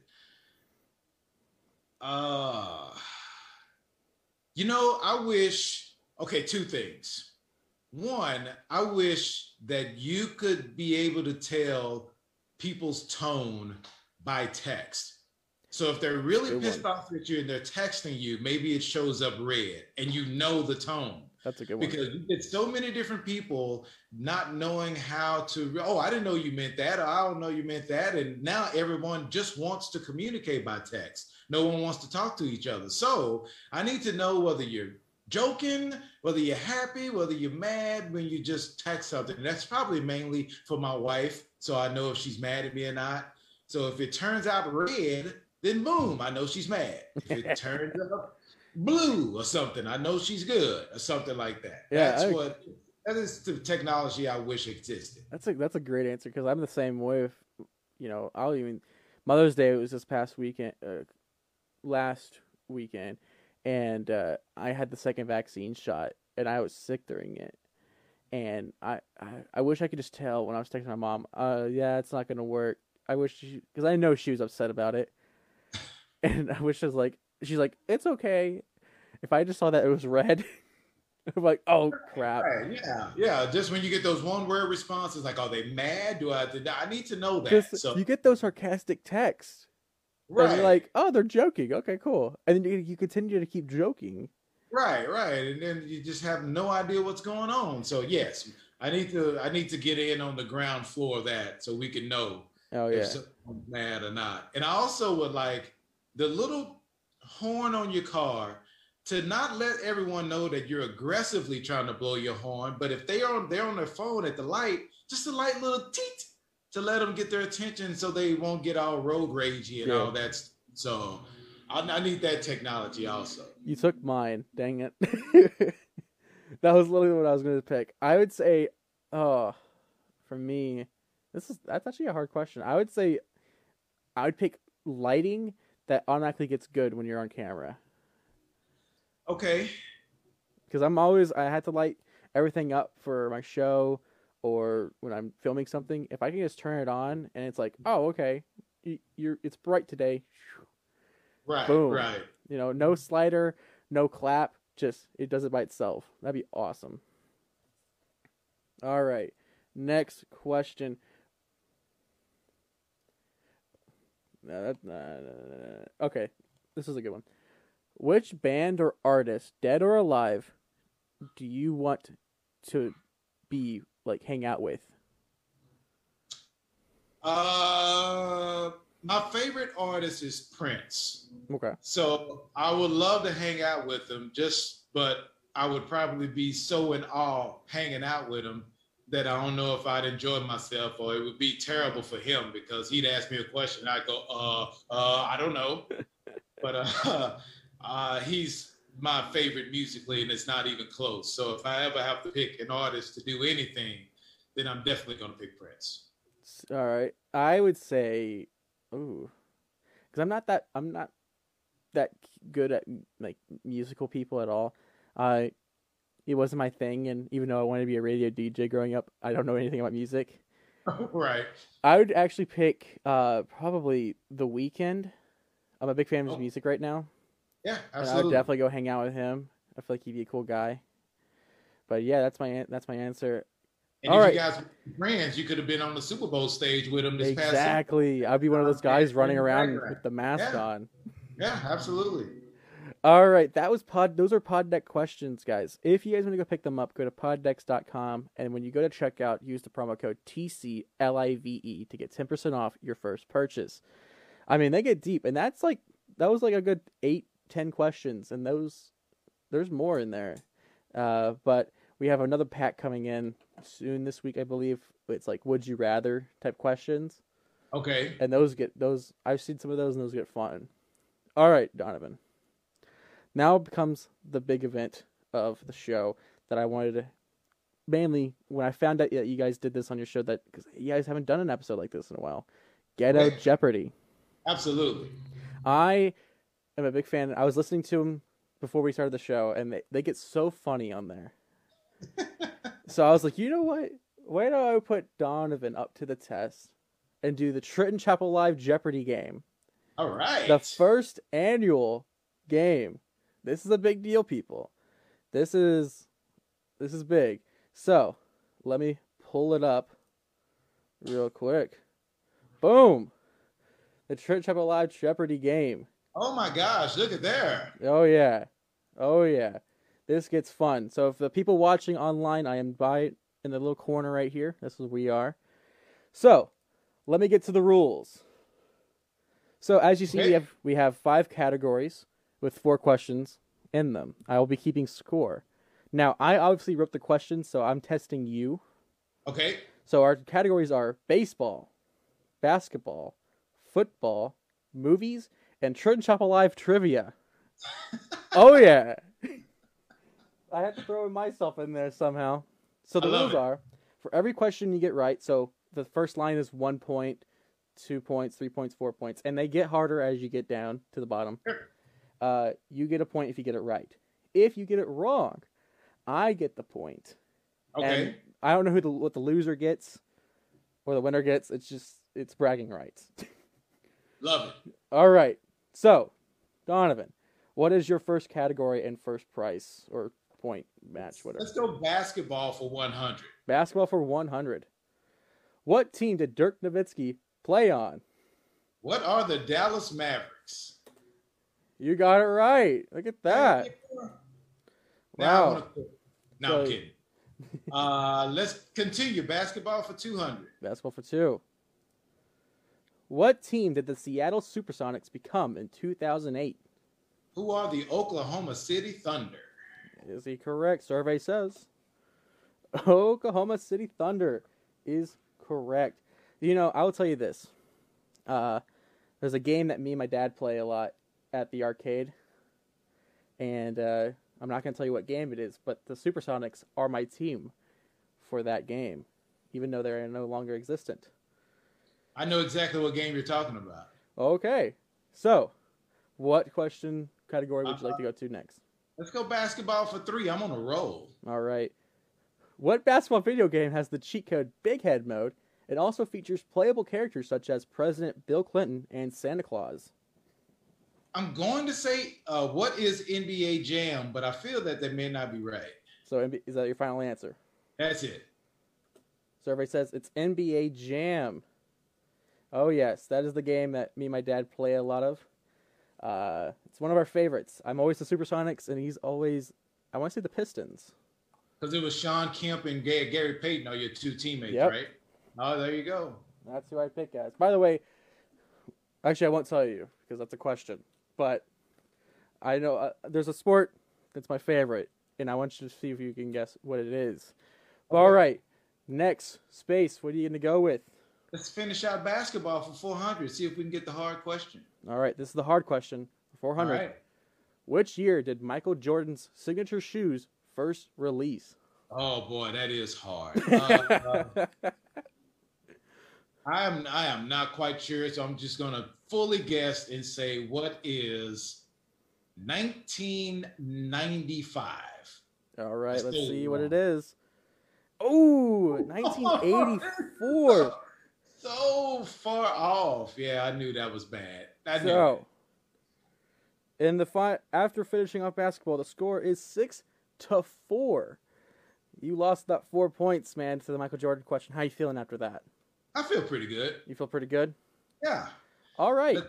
Uh, you know, I wish, okay, two things. One, I wish that you could be able to tell people's tone by text. So if they're really Good pissed one. off at you and they're texting you, maybe it shows up red and you know the tone That's a good one. because you get so many different people not knowing how to oh i didn't know you meant that or i don't know you meant that and now everyone just wants to communicate by text no one wants to talk to each other so i need to know whether you're joking whether you're happy whether you're mad when you just text something that's probably mainly for my wife so i know if she's mad at me or not so if it turns out red then boom i know she's mad if it turns out blue or something. I know she's good or something like that. Yeah, That's I- what that is the technology I wish existed. That's a that's a great answer because I'm the same way. With, you know, I'll even Mother's Day was this past weekend, uh, last weekend, and uh, I had the second vaccine shot, and I was sick during it. And I, I, I wish I could just tell when I was texting my mom, uh, yeah, it's not gonna work. I wish because I know she was upset about it, and I wish I was like, she's like, it's okay. If I just saw that it was red, I'm like, oh crap. Yeah, yeah. Just when you get those one word responses, like, "Are they mad? Do I?" I need to know that. So you get those sarcastic texts. And right, you're like, oh, they're joking. Okay, cool. And then you, continue to keep joking. right, right, and then you just have no idea what's going on. So yes, I need to I need to get in on the ground floor of that so we can know Oh if yeah, someone's mad or not. And I also would like the little horn on your car to not let everyone know that you're aggressively trying to blow your horn. But if they are they're on their phone at the light, just a light little teet to let them get their attention so they won't get all road ragey and Yeah. all that. So I, I need that technology also. you took mine. Dang it. that was literally what I was going to pick. I would say, oh, for me, this is that's actually a hard question. I would say, I would pick lighting that automatically gets good when you're on camera. Okay. because I'm always I had to light everything up for my show or when I'm filming something. If I can just turn it on and it's like, mm. oh okay, you're it's bright today. Right. Boom. Right. You know, no slider, no clap, just it does it by itself. That'd be awesome. All right, next question. No, that, nah, nah, nah, nah. Okay, this is a good one. Which band or artist, dead or alive, do you want to be like hang out with? Uh my favorite artist is Prince. Okay. So I would love to hang out with him, just but I would probably be so in awe hanging out with him that I don't know if I'd enjoy myself or it would be terrible for him because he'd ask me a question. I'd go, uh, uh, I don't know. but uh, uh, he's my favorite musically and it's not even close. So if I ever have to pick an artist to do anything, then I'm definitely going to pick Prince. All right. I would say, ooh, because I'm not that I'm not that good at like musical people at all. I it wasn't my thing, and even though I wanted to be a radio DJ growing up, I don't know anything about music. right. I would actually pick uh, probably The Weeknd. I'm a big fan of his Oh. music right now. Yeah, and I would absolutely. definitely go hang out with him. I feel like he'd be a cool guy. But yeah, that's my that's my answer. and all if right. you guys were friends, you could have been on the Super Bowl stage with him this past. Super- Exactly. I'd be one of those guys running around with the mask Yeah. on. Yeah, absolutely. All right, that was pod. Those are pod deck questions, guys. If you guys want to go pick them up, go to Poddecks.com, and when you go to checkout, use the promo code TCLIVE E to get ten percent off your first purchase. I mean, they get deep, and that's like that was like a good eight, ten questions, and those there's more in there. Uh, but we have another pack coming in soon this week, I believe. It's like would you rather type questions, Okay. and those get those. I've seen some of those, and those get fun. All right, Donovan. Now becomes the big event of the show that I wanted to. Mainly when I found out that you guys did this on your show, that because you guys haven't done an episode like this in a while, Ghetto Yeah. Jeopardy. Absolutely. I am a big fan. I was listening to them before we started the show, and they, they get so funny on there. so I was like, you know what? Why don't I put Donovan up to the test and do the Trenton Chapel Live Jeopardy game? All right. The first annual game. This is a big deal, people. This is this is big. So let me pull it up real quick. Boom. The Trenton Chapel Live Jeopardy game. Oh my gosh, look at there. Oh yeah. Oh yeah. This gets fun. So if the people watching online, I am by in the little corner right here. This is where we are. So, let me get to the rules. So as you see, we have we have five categories with four questions in them. I will be keeping score. Now, I obviously wrote the questions, so I'm testing you. Okay. So our categories are baseball, basketball, football, movies, and Trenton Chapel Live trivia. oh yeah. I had to throw myself in there somehow. So the rules it. are for every question you get right, so the first line is one point, two points, three points, four points, and they get harder as you get down to the bottom. Sure. Uh, you get a point if you get it right. If you get it wrong, I get the point. Okay. And I don't know who the what the loser gets or the winner gets. It's just it's bragging rights. Love it. All right. So, Donovan, what is your first category and first price or point match whatever? Let's go basketball for 100. Basketball for 100. What team did Dirk Nowitzki play on? What are the Dallas Mavericks? You got it right. Look at that. Now Wow. No, I'm kidding. Uh, let's continue. Basketball for 200. Basketball for 2. What team did the Seattle Supersonics become in 2008? Who are the Oklahoma City Thunder? Is he correct? Survey says Oklahoma City Thunder is correct. You know, I will tell you this. Uh, there's a game that me and my dad play a lot at the arcade, and uh, I'm not going to tell you what game it is, but the Supersonics are my team for that game, even though they're no longer existent. I know exactly what game you're talking about. Okay, so what question category would you like to go to next? Let's go basketball for three. I'm on a roll. All right. What basketball video game has the cheat code Big Head mode It also features playable characters such as President Bill Clinton and Santa Claus? I'm going to say uh, what is NBA Jam, but I feel that that may not be right. So is that your final answer? That's it. Survey says it's NBA Jam. Oh yes, that is the game that me and my dad play a lot of. Uh, it's one of our favorites. I'm always the Supersonics, and he's always I want to say the Pistons. Because it was Shawn Kemp and Gary, Gary Payton are your two teammates, Yep. right? Oh, there you go. That's who I pick as. By the way, actually, I won't tell you because that's a question. But I know uh, there's a sport that's my favorite, and I want you to see if you can guess what it is. All Okay. right, next space. What are you going to go with? Let's finish out basketball for 400. See if we can get the hard question. All right, this is the hard question. 400. All right. Which year did Michael Jordan's signature shoes first release? Oh boy, that is hard. Uh, uh, I am I am not quite sure, so I'm just gonna fully guess and say what is 1995. All right, Let's let's see what it is. Oh, 1984. So far off. Yeah, I knew that was bad. I knew So, in the fi- after finishing off basketball, the score is six to four. You lost that four points, man, to the Michael Jordan question. How you feeling after that? I feel pretty good. You feel pretty good. Yeah. All right. Let-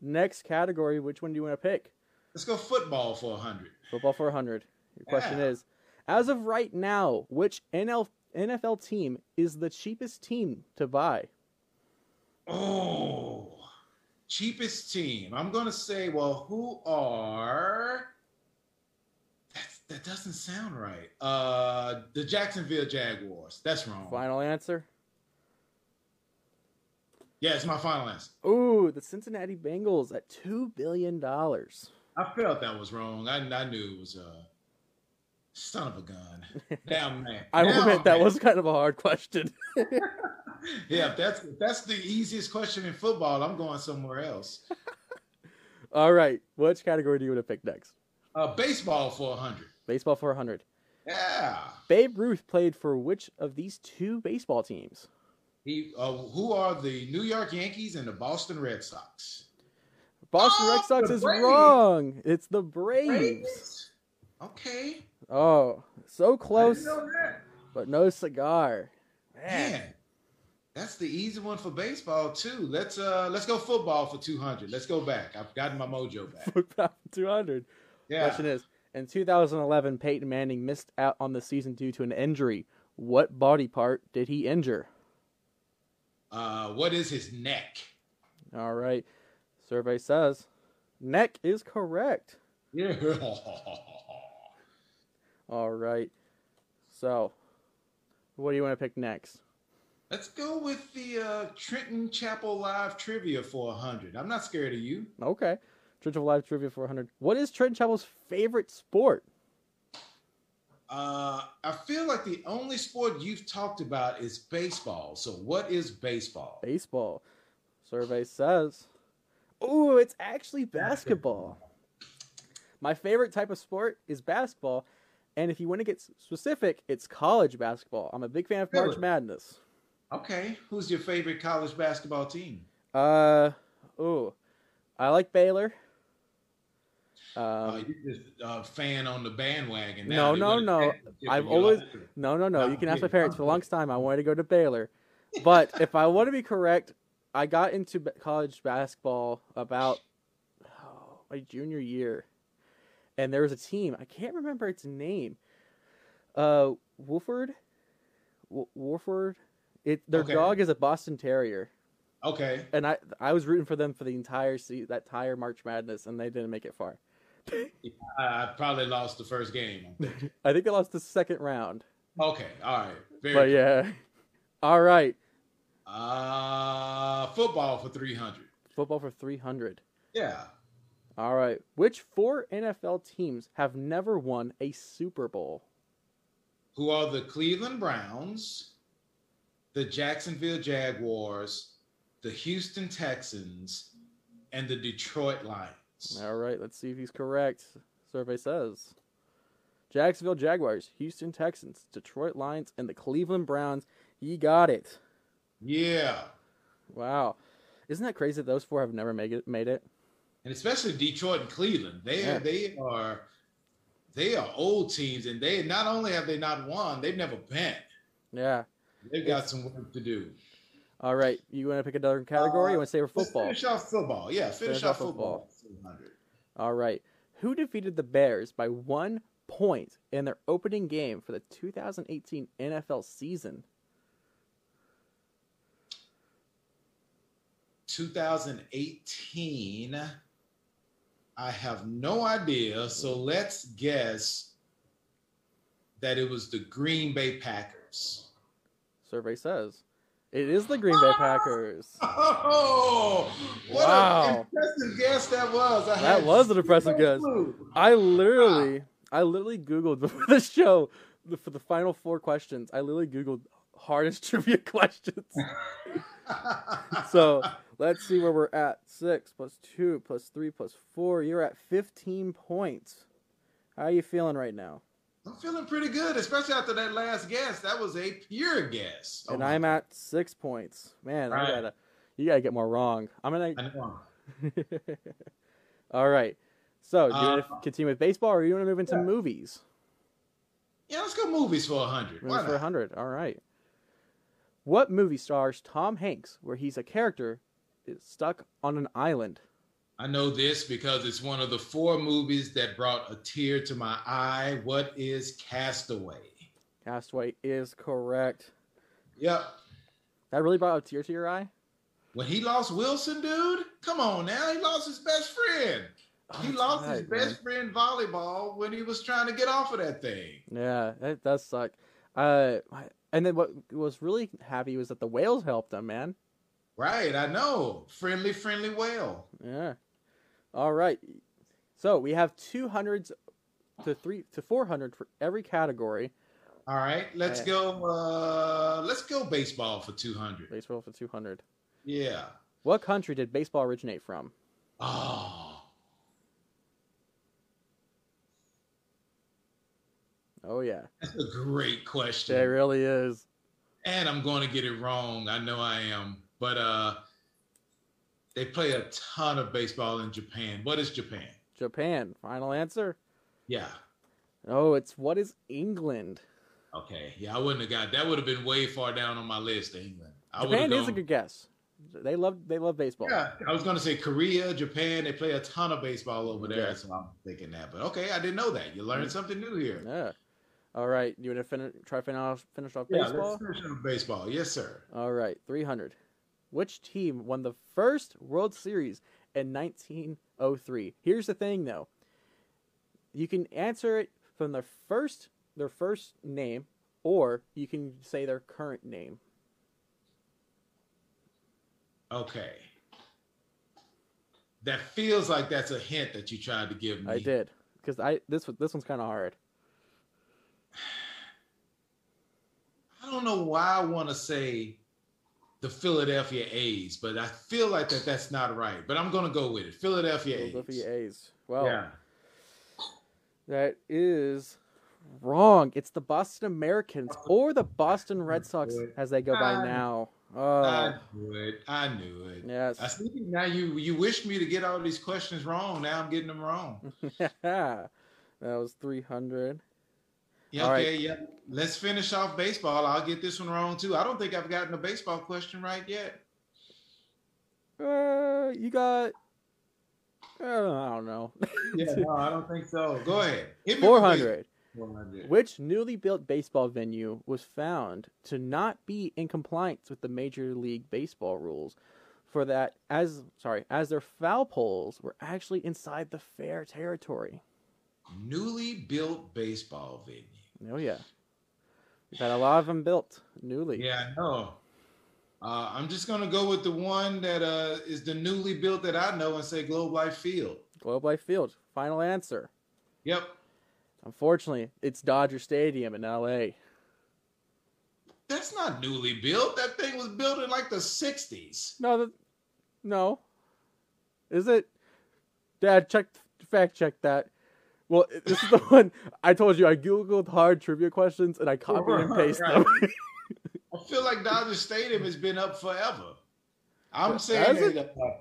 Next category. Which one do you want to pick? Let's go football for 100. Football for 100. Your question Yeah. is As of right now, which NL- NFL team is the cheapest team to buy? Oh, cheapest team. I'm going to say, well, who are. That's, that doesn't sound right. Uh, the Jacksonville Jaguars. That's wrong. Final answer? Yeah, it's my final answer. Ooh, the Cincinnati Bengals at $2 billion. I felt that was wrong. I, I knew it was uh, son of a gun. Damn man. I will Now admit that was kind of a hard question. Yeah, if that's if that's the easiest question in football. I'm going somewhere else. All right. Which category do you want to pick next? Uh, baseball for 100. Baseball for 100. Yeah. Babe Ruth played for which of these two baseball teams? He, uh, who are the New York Yankees and the Boston Red Sox? Boston Oh, Red Sox is Braves. wrong. It's the Braves. Braves? Okay. Oh, so close, didn't know that. but no cigar. Man. Man, that's the easy one for baseball too. Let's uh let's go football for 200. Let's go back. I've gotten my mojo back. Football 200. Yeah. Question is In 2011, Peyton Manning missed out on the season due to an injury. What body part did he injure? Uh, what is his neck? All right. Survey says neck is correct. Yeah. All right. So, what do you want to pick next? Let's go with the uh, Trenton Chapel Live trivia for 100. I'm not scared of you. Okay. Trenton Chapel Live Trivia for 100. What is Trenton Chapel's favorite sport? Uh, I feel like the only sport you've talked about is baseball. So, what is baseball? Baseball. Survey says. Oh, it's actually basketball. My favorite type of sport is basketball. And if you want to get specific, it's college basketball. I'm a big fan of March? Madness. Okay. Who's your favorite college basketball team? Uh, ooh. I like Baylor. Uh, Um, you're just a fan on the bandwagon. No, Now. They no, no. I've you always- no, no, no. no, You can ask my parents. For the longest time, I wanted to go to Baylor. But if I want to be correct, I got into college basketball about oh, my junior year, and there was a team. I can't remember its name. Uh, Wofford, w- Wofford. It their Okay. dog is a Boston Terrier, Okay. and I I was rooting for them for the entire se- that entire March Madness, and they didn't make it far. I I probably lost the first game. I think they lost the second round. Okay. All right. Very But yeah, all right. Uh, football for 300. Football for three hundred. Yeah. All right. Which four NFL teams have never won a Super Bowl? Who are the Cleveland Browns, the Jacksonville Jaguars, the Houston Texans, and the Detroit Lions? All right. Let's see if he's correct. Survey says Jacksonville Jaguars, Houston Texans, Detroit Lions, and the Cleveland Browns. He got it. Yeah. Wow. Isn't that crazy that those four have never made it? Made it? And especially Detroit and Cleveland. They Yeah. they are they are old teams and they not only have they not won, they've never been. Yeah. They've got some work to do. All right. You want to pick another category? you want to say for uh, football? finish off football. Yeah, finish, Finish off off football. football. All right. Who defeated the Bears by one point in their opening game for the 2018 NFL season? 2018. I have no idea. So let's guess that it was the Green Bay Packers. Survey says it is the Green Bay ah! Packers. Oh, what Wow. impressive guess that was. I That was an impressive guess. clue. I literally, ah. I literally Googled before the show the, for the final four questions. I literally Googled hardest trivia questions. So Let's see where we're at. Six plus two plus three plus four. You're at 15 points. How are you feeling right now? I'm feeling pretty good, especially after that last guess. That was a pure guess. and Oh, I'm at six points. Man, I Right. gotta, you gotta get more wrong. I'm gonna. All right. So, do you want Uh, to continue with baseball, or do you want to move into yeah. movies? Yeah, let's go movies for a hundred. Movies for not? 100. All right. What movie stars Tom Hanks where he's a character is stuck on an island? I know this because it's one of the four movies that brought a tear to my eye. What is Castaway? Castaway is correct. Yep. That really brought a tear to your eye? When he lost Wilson, dude, come on now. He lost his best friend. Oh, he lost his right, man. best friend volleyball when he was trying to get off of that thing. Yeah, that does suck. Uh, and then what was really happy was that the whales helped him, man. Right, I know. Friendly, friendly whale. Yeah. All right. So we have two hundreds to three to four hundred for every category. All right, let's go. Uh, let's go baseball for two hundred. Baseball for two hundred. Yeah. What country did baseball originate from? Oh, Oh yeah, that's a great question. it really is. and I'm going to get it wrong. I know I am, but uh, they play a ton of baseball in Japan. What is Japan? Japan. Final answer. Yeah. Oh, it's what is England? Okay. Yeah, I wouldn't have got that. Would have been way far down on my list. England. I Japan is a good guess. They love they love baseball. Yeah, I was going to say Korea, Japan. They play a ton of baseball over there, Yeah. so I'm thinking that. But okay, I didn't know that. You learned mm-hmm. something new here. Yeah. All right. You want to finish? Try finish off finish off Yeah, baseball. let's finish on baseball. Yes, sir. All right. Three hundred. Which team won the first World Series in 1903? Here's the thing, though. You can answer it from their first their first name, or you can say their current name. Okay. That feels like that's a hint that you tried to give me. I did because I this this one's kind of hard. I don't know why I want to say the Philadelphia A's, but I feel like that that's not right. But I'm to go with it. Philadelphia A's. Philadelphia A's. Well, Yeah. that is wrong. It's the Boston Americans or the Boston Red Sox as they go by now. I Oh, knew it. I knew it. yes. I see. Now you you wished me to get all these questions wrong. Now I'm getting them wrong. that was 300. Yeah, All right. okay, yeah. Let's finish off baseball. I'll get this one wrong too. I don't think I've gotten a baseball question right yet. Uh, you got. Uh, I don't know. Yeah, no, I don't think so. Go ahead. Hit me 400. 400. Which newly built baseball venue was found to not be in compliance with the Major League Baseball rules? For that, as sorry, as their foul poles were actually inside the fair territory. Newly built baseball venue. Oh yeah, we've had a lot of them built newly. Yeah, I know. Uh, I'm just gonna go with the one that uh, is the newly built that I know and say Globe Life Field. Globe Life Field. Final answer. Yep. Unfortunately, it's Dodger Stadium in L.A. That's not newly built. That thing was built in like the 60s. No, that, no. Is it? Dad, check fact check that. Well, this is the one I told you. I googled hard trivia questions and I copied and pasted them. I feel like Dodger Stadium has been up forever. I'm saying it? that uh,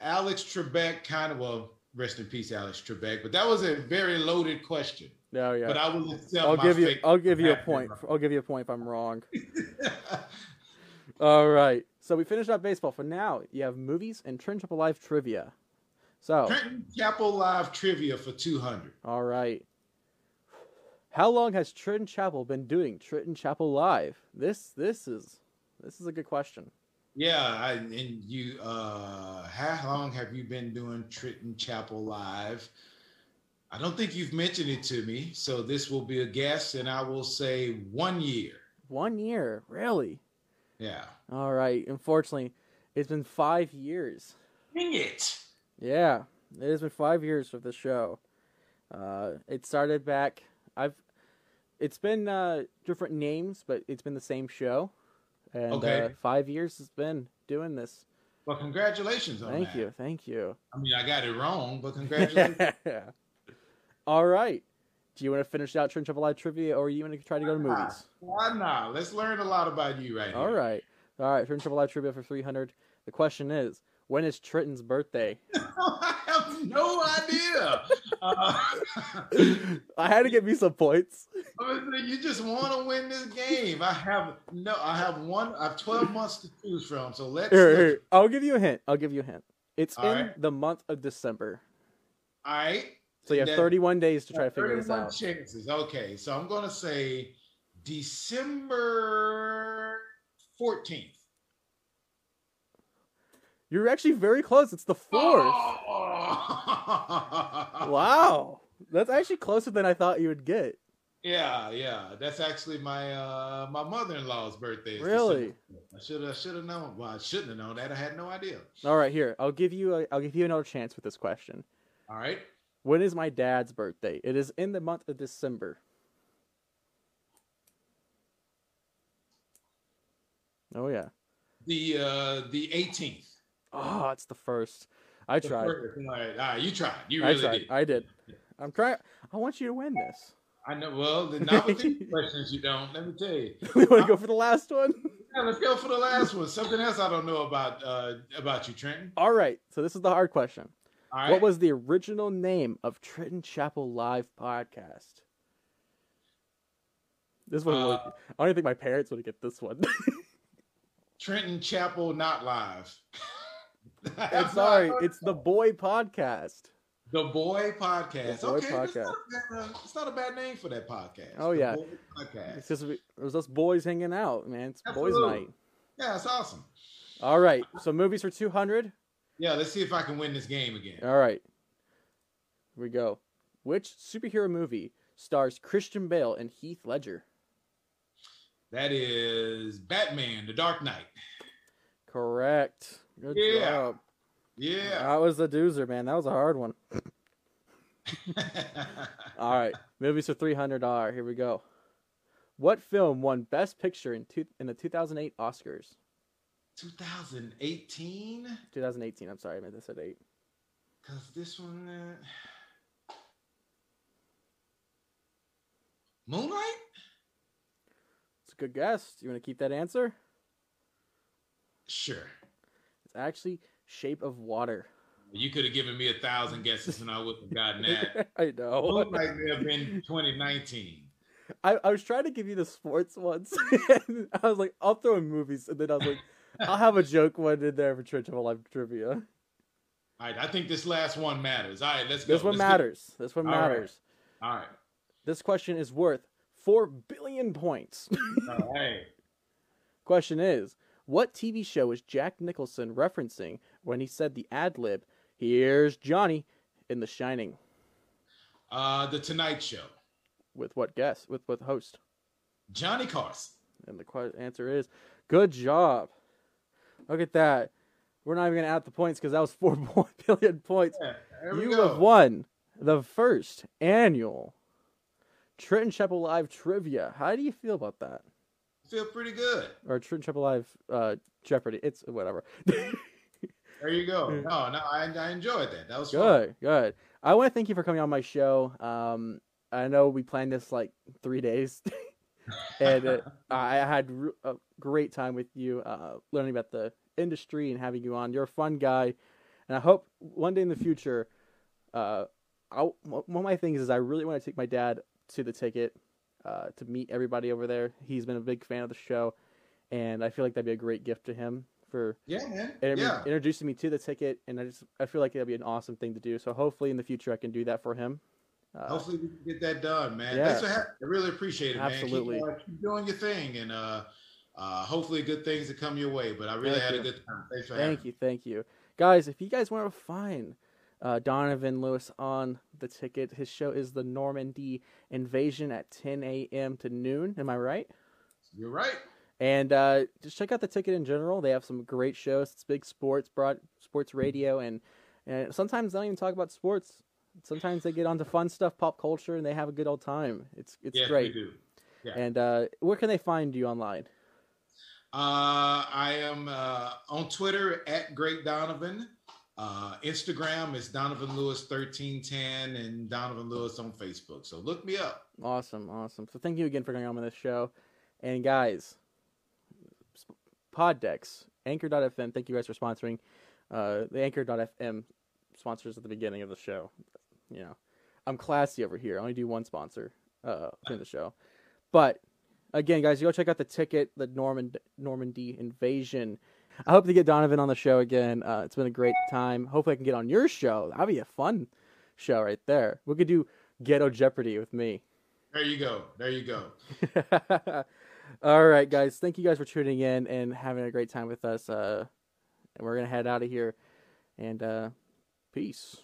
Alex Trebek kind of well, rest in peace, Alex Trebek. But that was a very loaded question. no, yeah. But I will accept. I'll give you. I'll give you a point. I'll give you a point if I'm wrong. All right. So we finished up baseball. For now, you have movies and Trenton Chapel Live trivia. So, Trenton Chapel Live trivia for 200. all right. How long has Trenton Chapel been doing Trenton Chapel Live? This this is this is a good question. Yeah, I, and you, uh, how long have you been doing Trenton Chapel Live? I don't think you've mentioned it to me, so this will be a guess, and I will say one year. One year, really? Yeah. All right. Unfortunately, it's been five years. Dang it! Yeah, it has been five years for the show. Uh, it started back. I've. It's been uh, different names, but it's been the same show, and Okay. uh, five years has been doing this. Well, congratulations on that. Thank that. you, thank you. I mean, I got it wrong, but congratulations. All right. Do you want to finish out Trenton Chapel Live trivia, or you want to try to go to movies? Why not? Let's learn a lot about you right All here. right, all right. Trenton Chapel Live trivia for three hundred. The question is, when is Trenton's birthday? I have no idea. Uh, I had to give you some points. You just want to win this game. I have no. I have one. I have twelve months to choose from. So let's. Here, here. I'll give you a hint. I'll give you a hint. It's All in right. the month of December, All right. so you have That- thirty-one days to try to figure this 31 out. chances. Okay, so I'm gonna say December fourteenth. You're actually very close. It's the fourth. Wow, that's actually closer than I thought you would get. Yeah, yeah. That's actually my uh my mother-in-law's birthday. Really? I should have should have known. Well, I shouldn't have known that. I had no idea. All right, here. I'll give you. A, I'll give you another chance with this question. All right. When is my dad's birthday? It is in the month of December. Oh yeah. The uh the 18th. Oh, it's the first. I The tried. first. All right, all right, you tried. You I tried. did. I did. I'm trying. I want you to win this. I know. Well, the questions you don't. Let me tell you. we want to go for the last one. Yeah, let's go for the last one. Something else I don't know about uh about you, Trenton. All right. So this is the hard question. All right. What was the original name of Trenton Chapel Live podcast? This one, really, Uh, I don't even think my parents would get this one. Trenton Chapel not live? I'm sorry, it's the Boy Podcast. the Boy Podcast. The Boy okay, It's, not a bad, uh, it's not a bad name for that podcast. Oh, The yeah. Podcast. It's just we- it was us boys hanging out, man. It's boys night. Yeah, it's awesome. All right, so movies for two hundred. Yeah, let's see if I can win this game again. All right, here we go. Which superhero movie stars Christian Bale and Heath Ledger? That is Batman: The Dark Knight. Correct. Good Yeah. job. Yeah. That was a doozer, man. That was a hard one. All right, movies for three hundred dollar. Here we go. What film won Best Picture in two, in the two thousand eight Oscars? 2018. Two thousand eighteen. I'm sorry, I meant to say eight. Cause this one, uh... Moonlight. It's a good guess. Do you want to keep that answer? Sure. It's actually Shape of Water. You could have given me a thousand guesses and I wouldn't have gotten that. I know. Moonlight may have been 2019. I, I was trying to give you the sports ones. I was like, I'll throw in movies, and then I was like, I'll have a joke one in there for Church of a Life trivia. All right, I think this last one matters. All right, let's go. This one Let's go. matters. This one All right. matters. All right. This question is worth four billion points. Oh, All right. question is, what TV show is Jack Nicholson referencing when he said the ad lib, "Here's Johnny" in The Shining? Uh, the Tonight Show. With what guest? With what host? Johnny Carson. And the answer is, good job. Look at that. We're not even gonna add the points because that was four billion points. Yeah, you go. have won the first annual Trenton Chapel Live trivia. How do you feel about that? Feel pretty good. Or Trenton Chapel Live uh, Jeopardy? It's whatever. There you go. No, no, I, I enjoyed that. That was fun. good, good. I want to thank you for coming on my show. Um, I know we planned this like three days, and uh, I had a great time with you, uh, learning about the industry and having you on. You're a fun guy, and I hope one day in the future, uh, I, one of my things is I really want to take my dad to the ticket uh, to meet everybody over there. He's been a big fan of the show, and I feel like that'd be a great gift to him for Yeah, man. inter- yeah. introducing me to the ticket. And I just I feel like that'd be an awesome thing to do. So hopefully in the future I can do that for him. Uh, Hopefully we can get that done, man. yeah. For having I really appreciate it, Absolutely. man. Keep, uh, keep doing your thing and uh uh hopefully good things to come your way. But I really Thank had you. a good time. Thanks for having Thank you, thank you, guys. If you guys want to find uh, Donovan Lewis on the ticket, his show is the Norm and D Invasion at 10 a.m. to noon. Am I right? You're right. And uh, just check out the ticket in general. They have some great shows. It's big sports, broad sports radio, and and sometimes they don't even talk about sports. Sometimes they get onto fun stuff, pop culture, and they have a good old time. It's it's yes, great. Yeah. And uh, where can they find you online? Uh, I am uh, on Twitter at Great Donovan. Uh, Instagram is Donovan Lewis 1310 and Donovan Lewis on Facebook. So look me up. Awesome, awesome. So thank you again for coming on this show. And guys, Poddecks, Anchor.fm, thank you guys for sponsoring. Uh, the Anchor.fm sponsors at the beginning of the show. You know, I'm classy over here. I only do one sponsor uh, in the show. But again, guys, you go check out the ticket, the Norman Norm and D invasion. I hope to get Donovan on the show again. Uh, it's been a great time. Hopefully, I can get on your show. That'd be a fun show right there. We could do Ghetto Jeopardy with me. There you go. There you go. All right, guys. Thank you guys for tuning in and having a great time with us. Uh, and we're gonna head out of here. And uh, peace.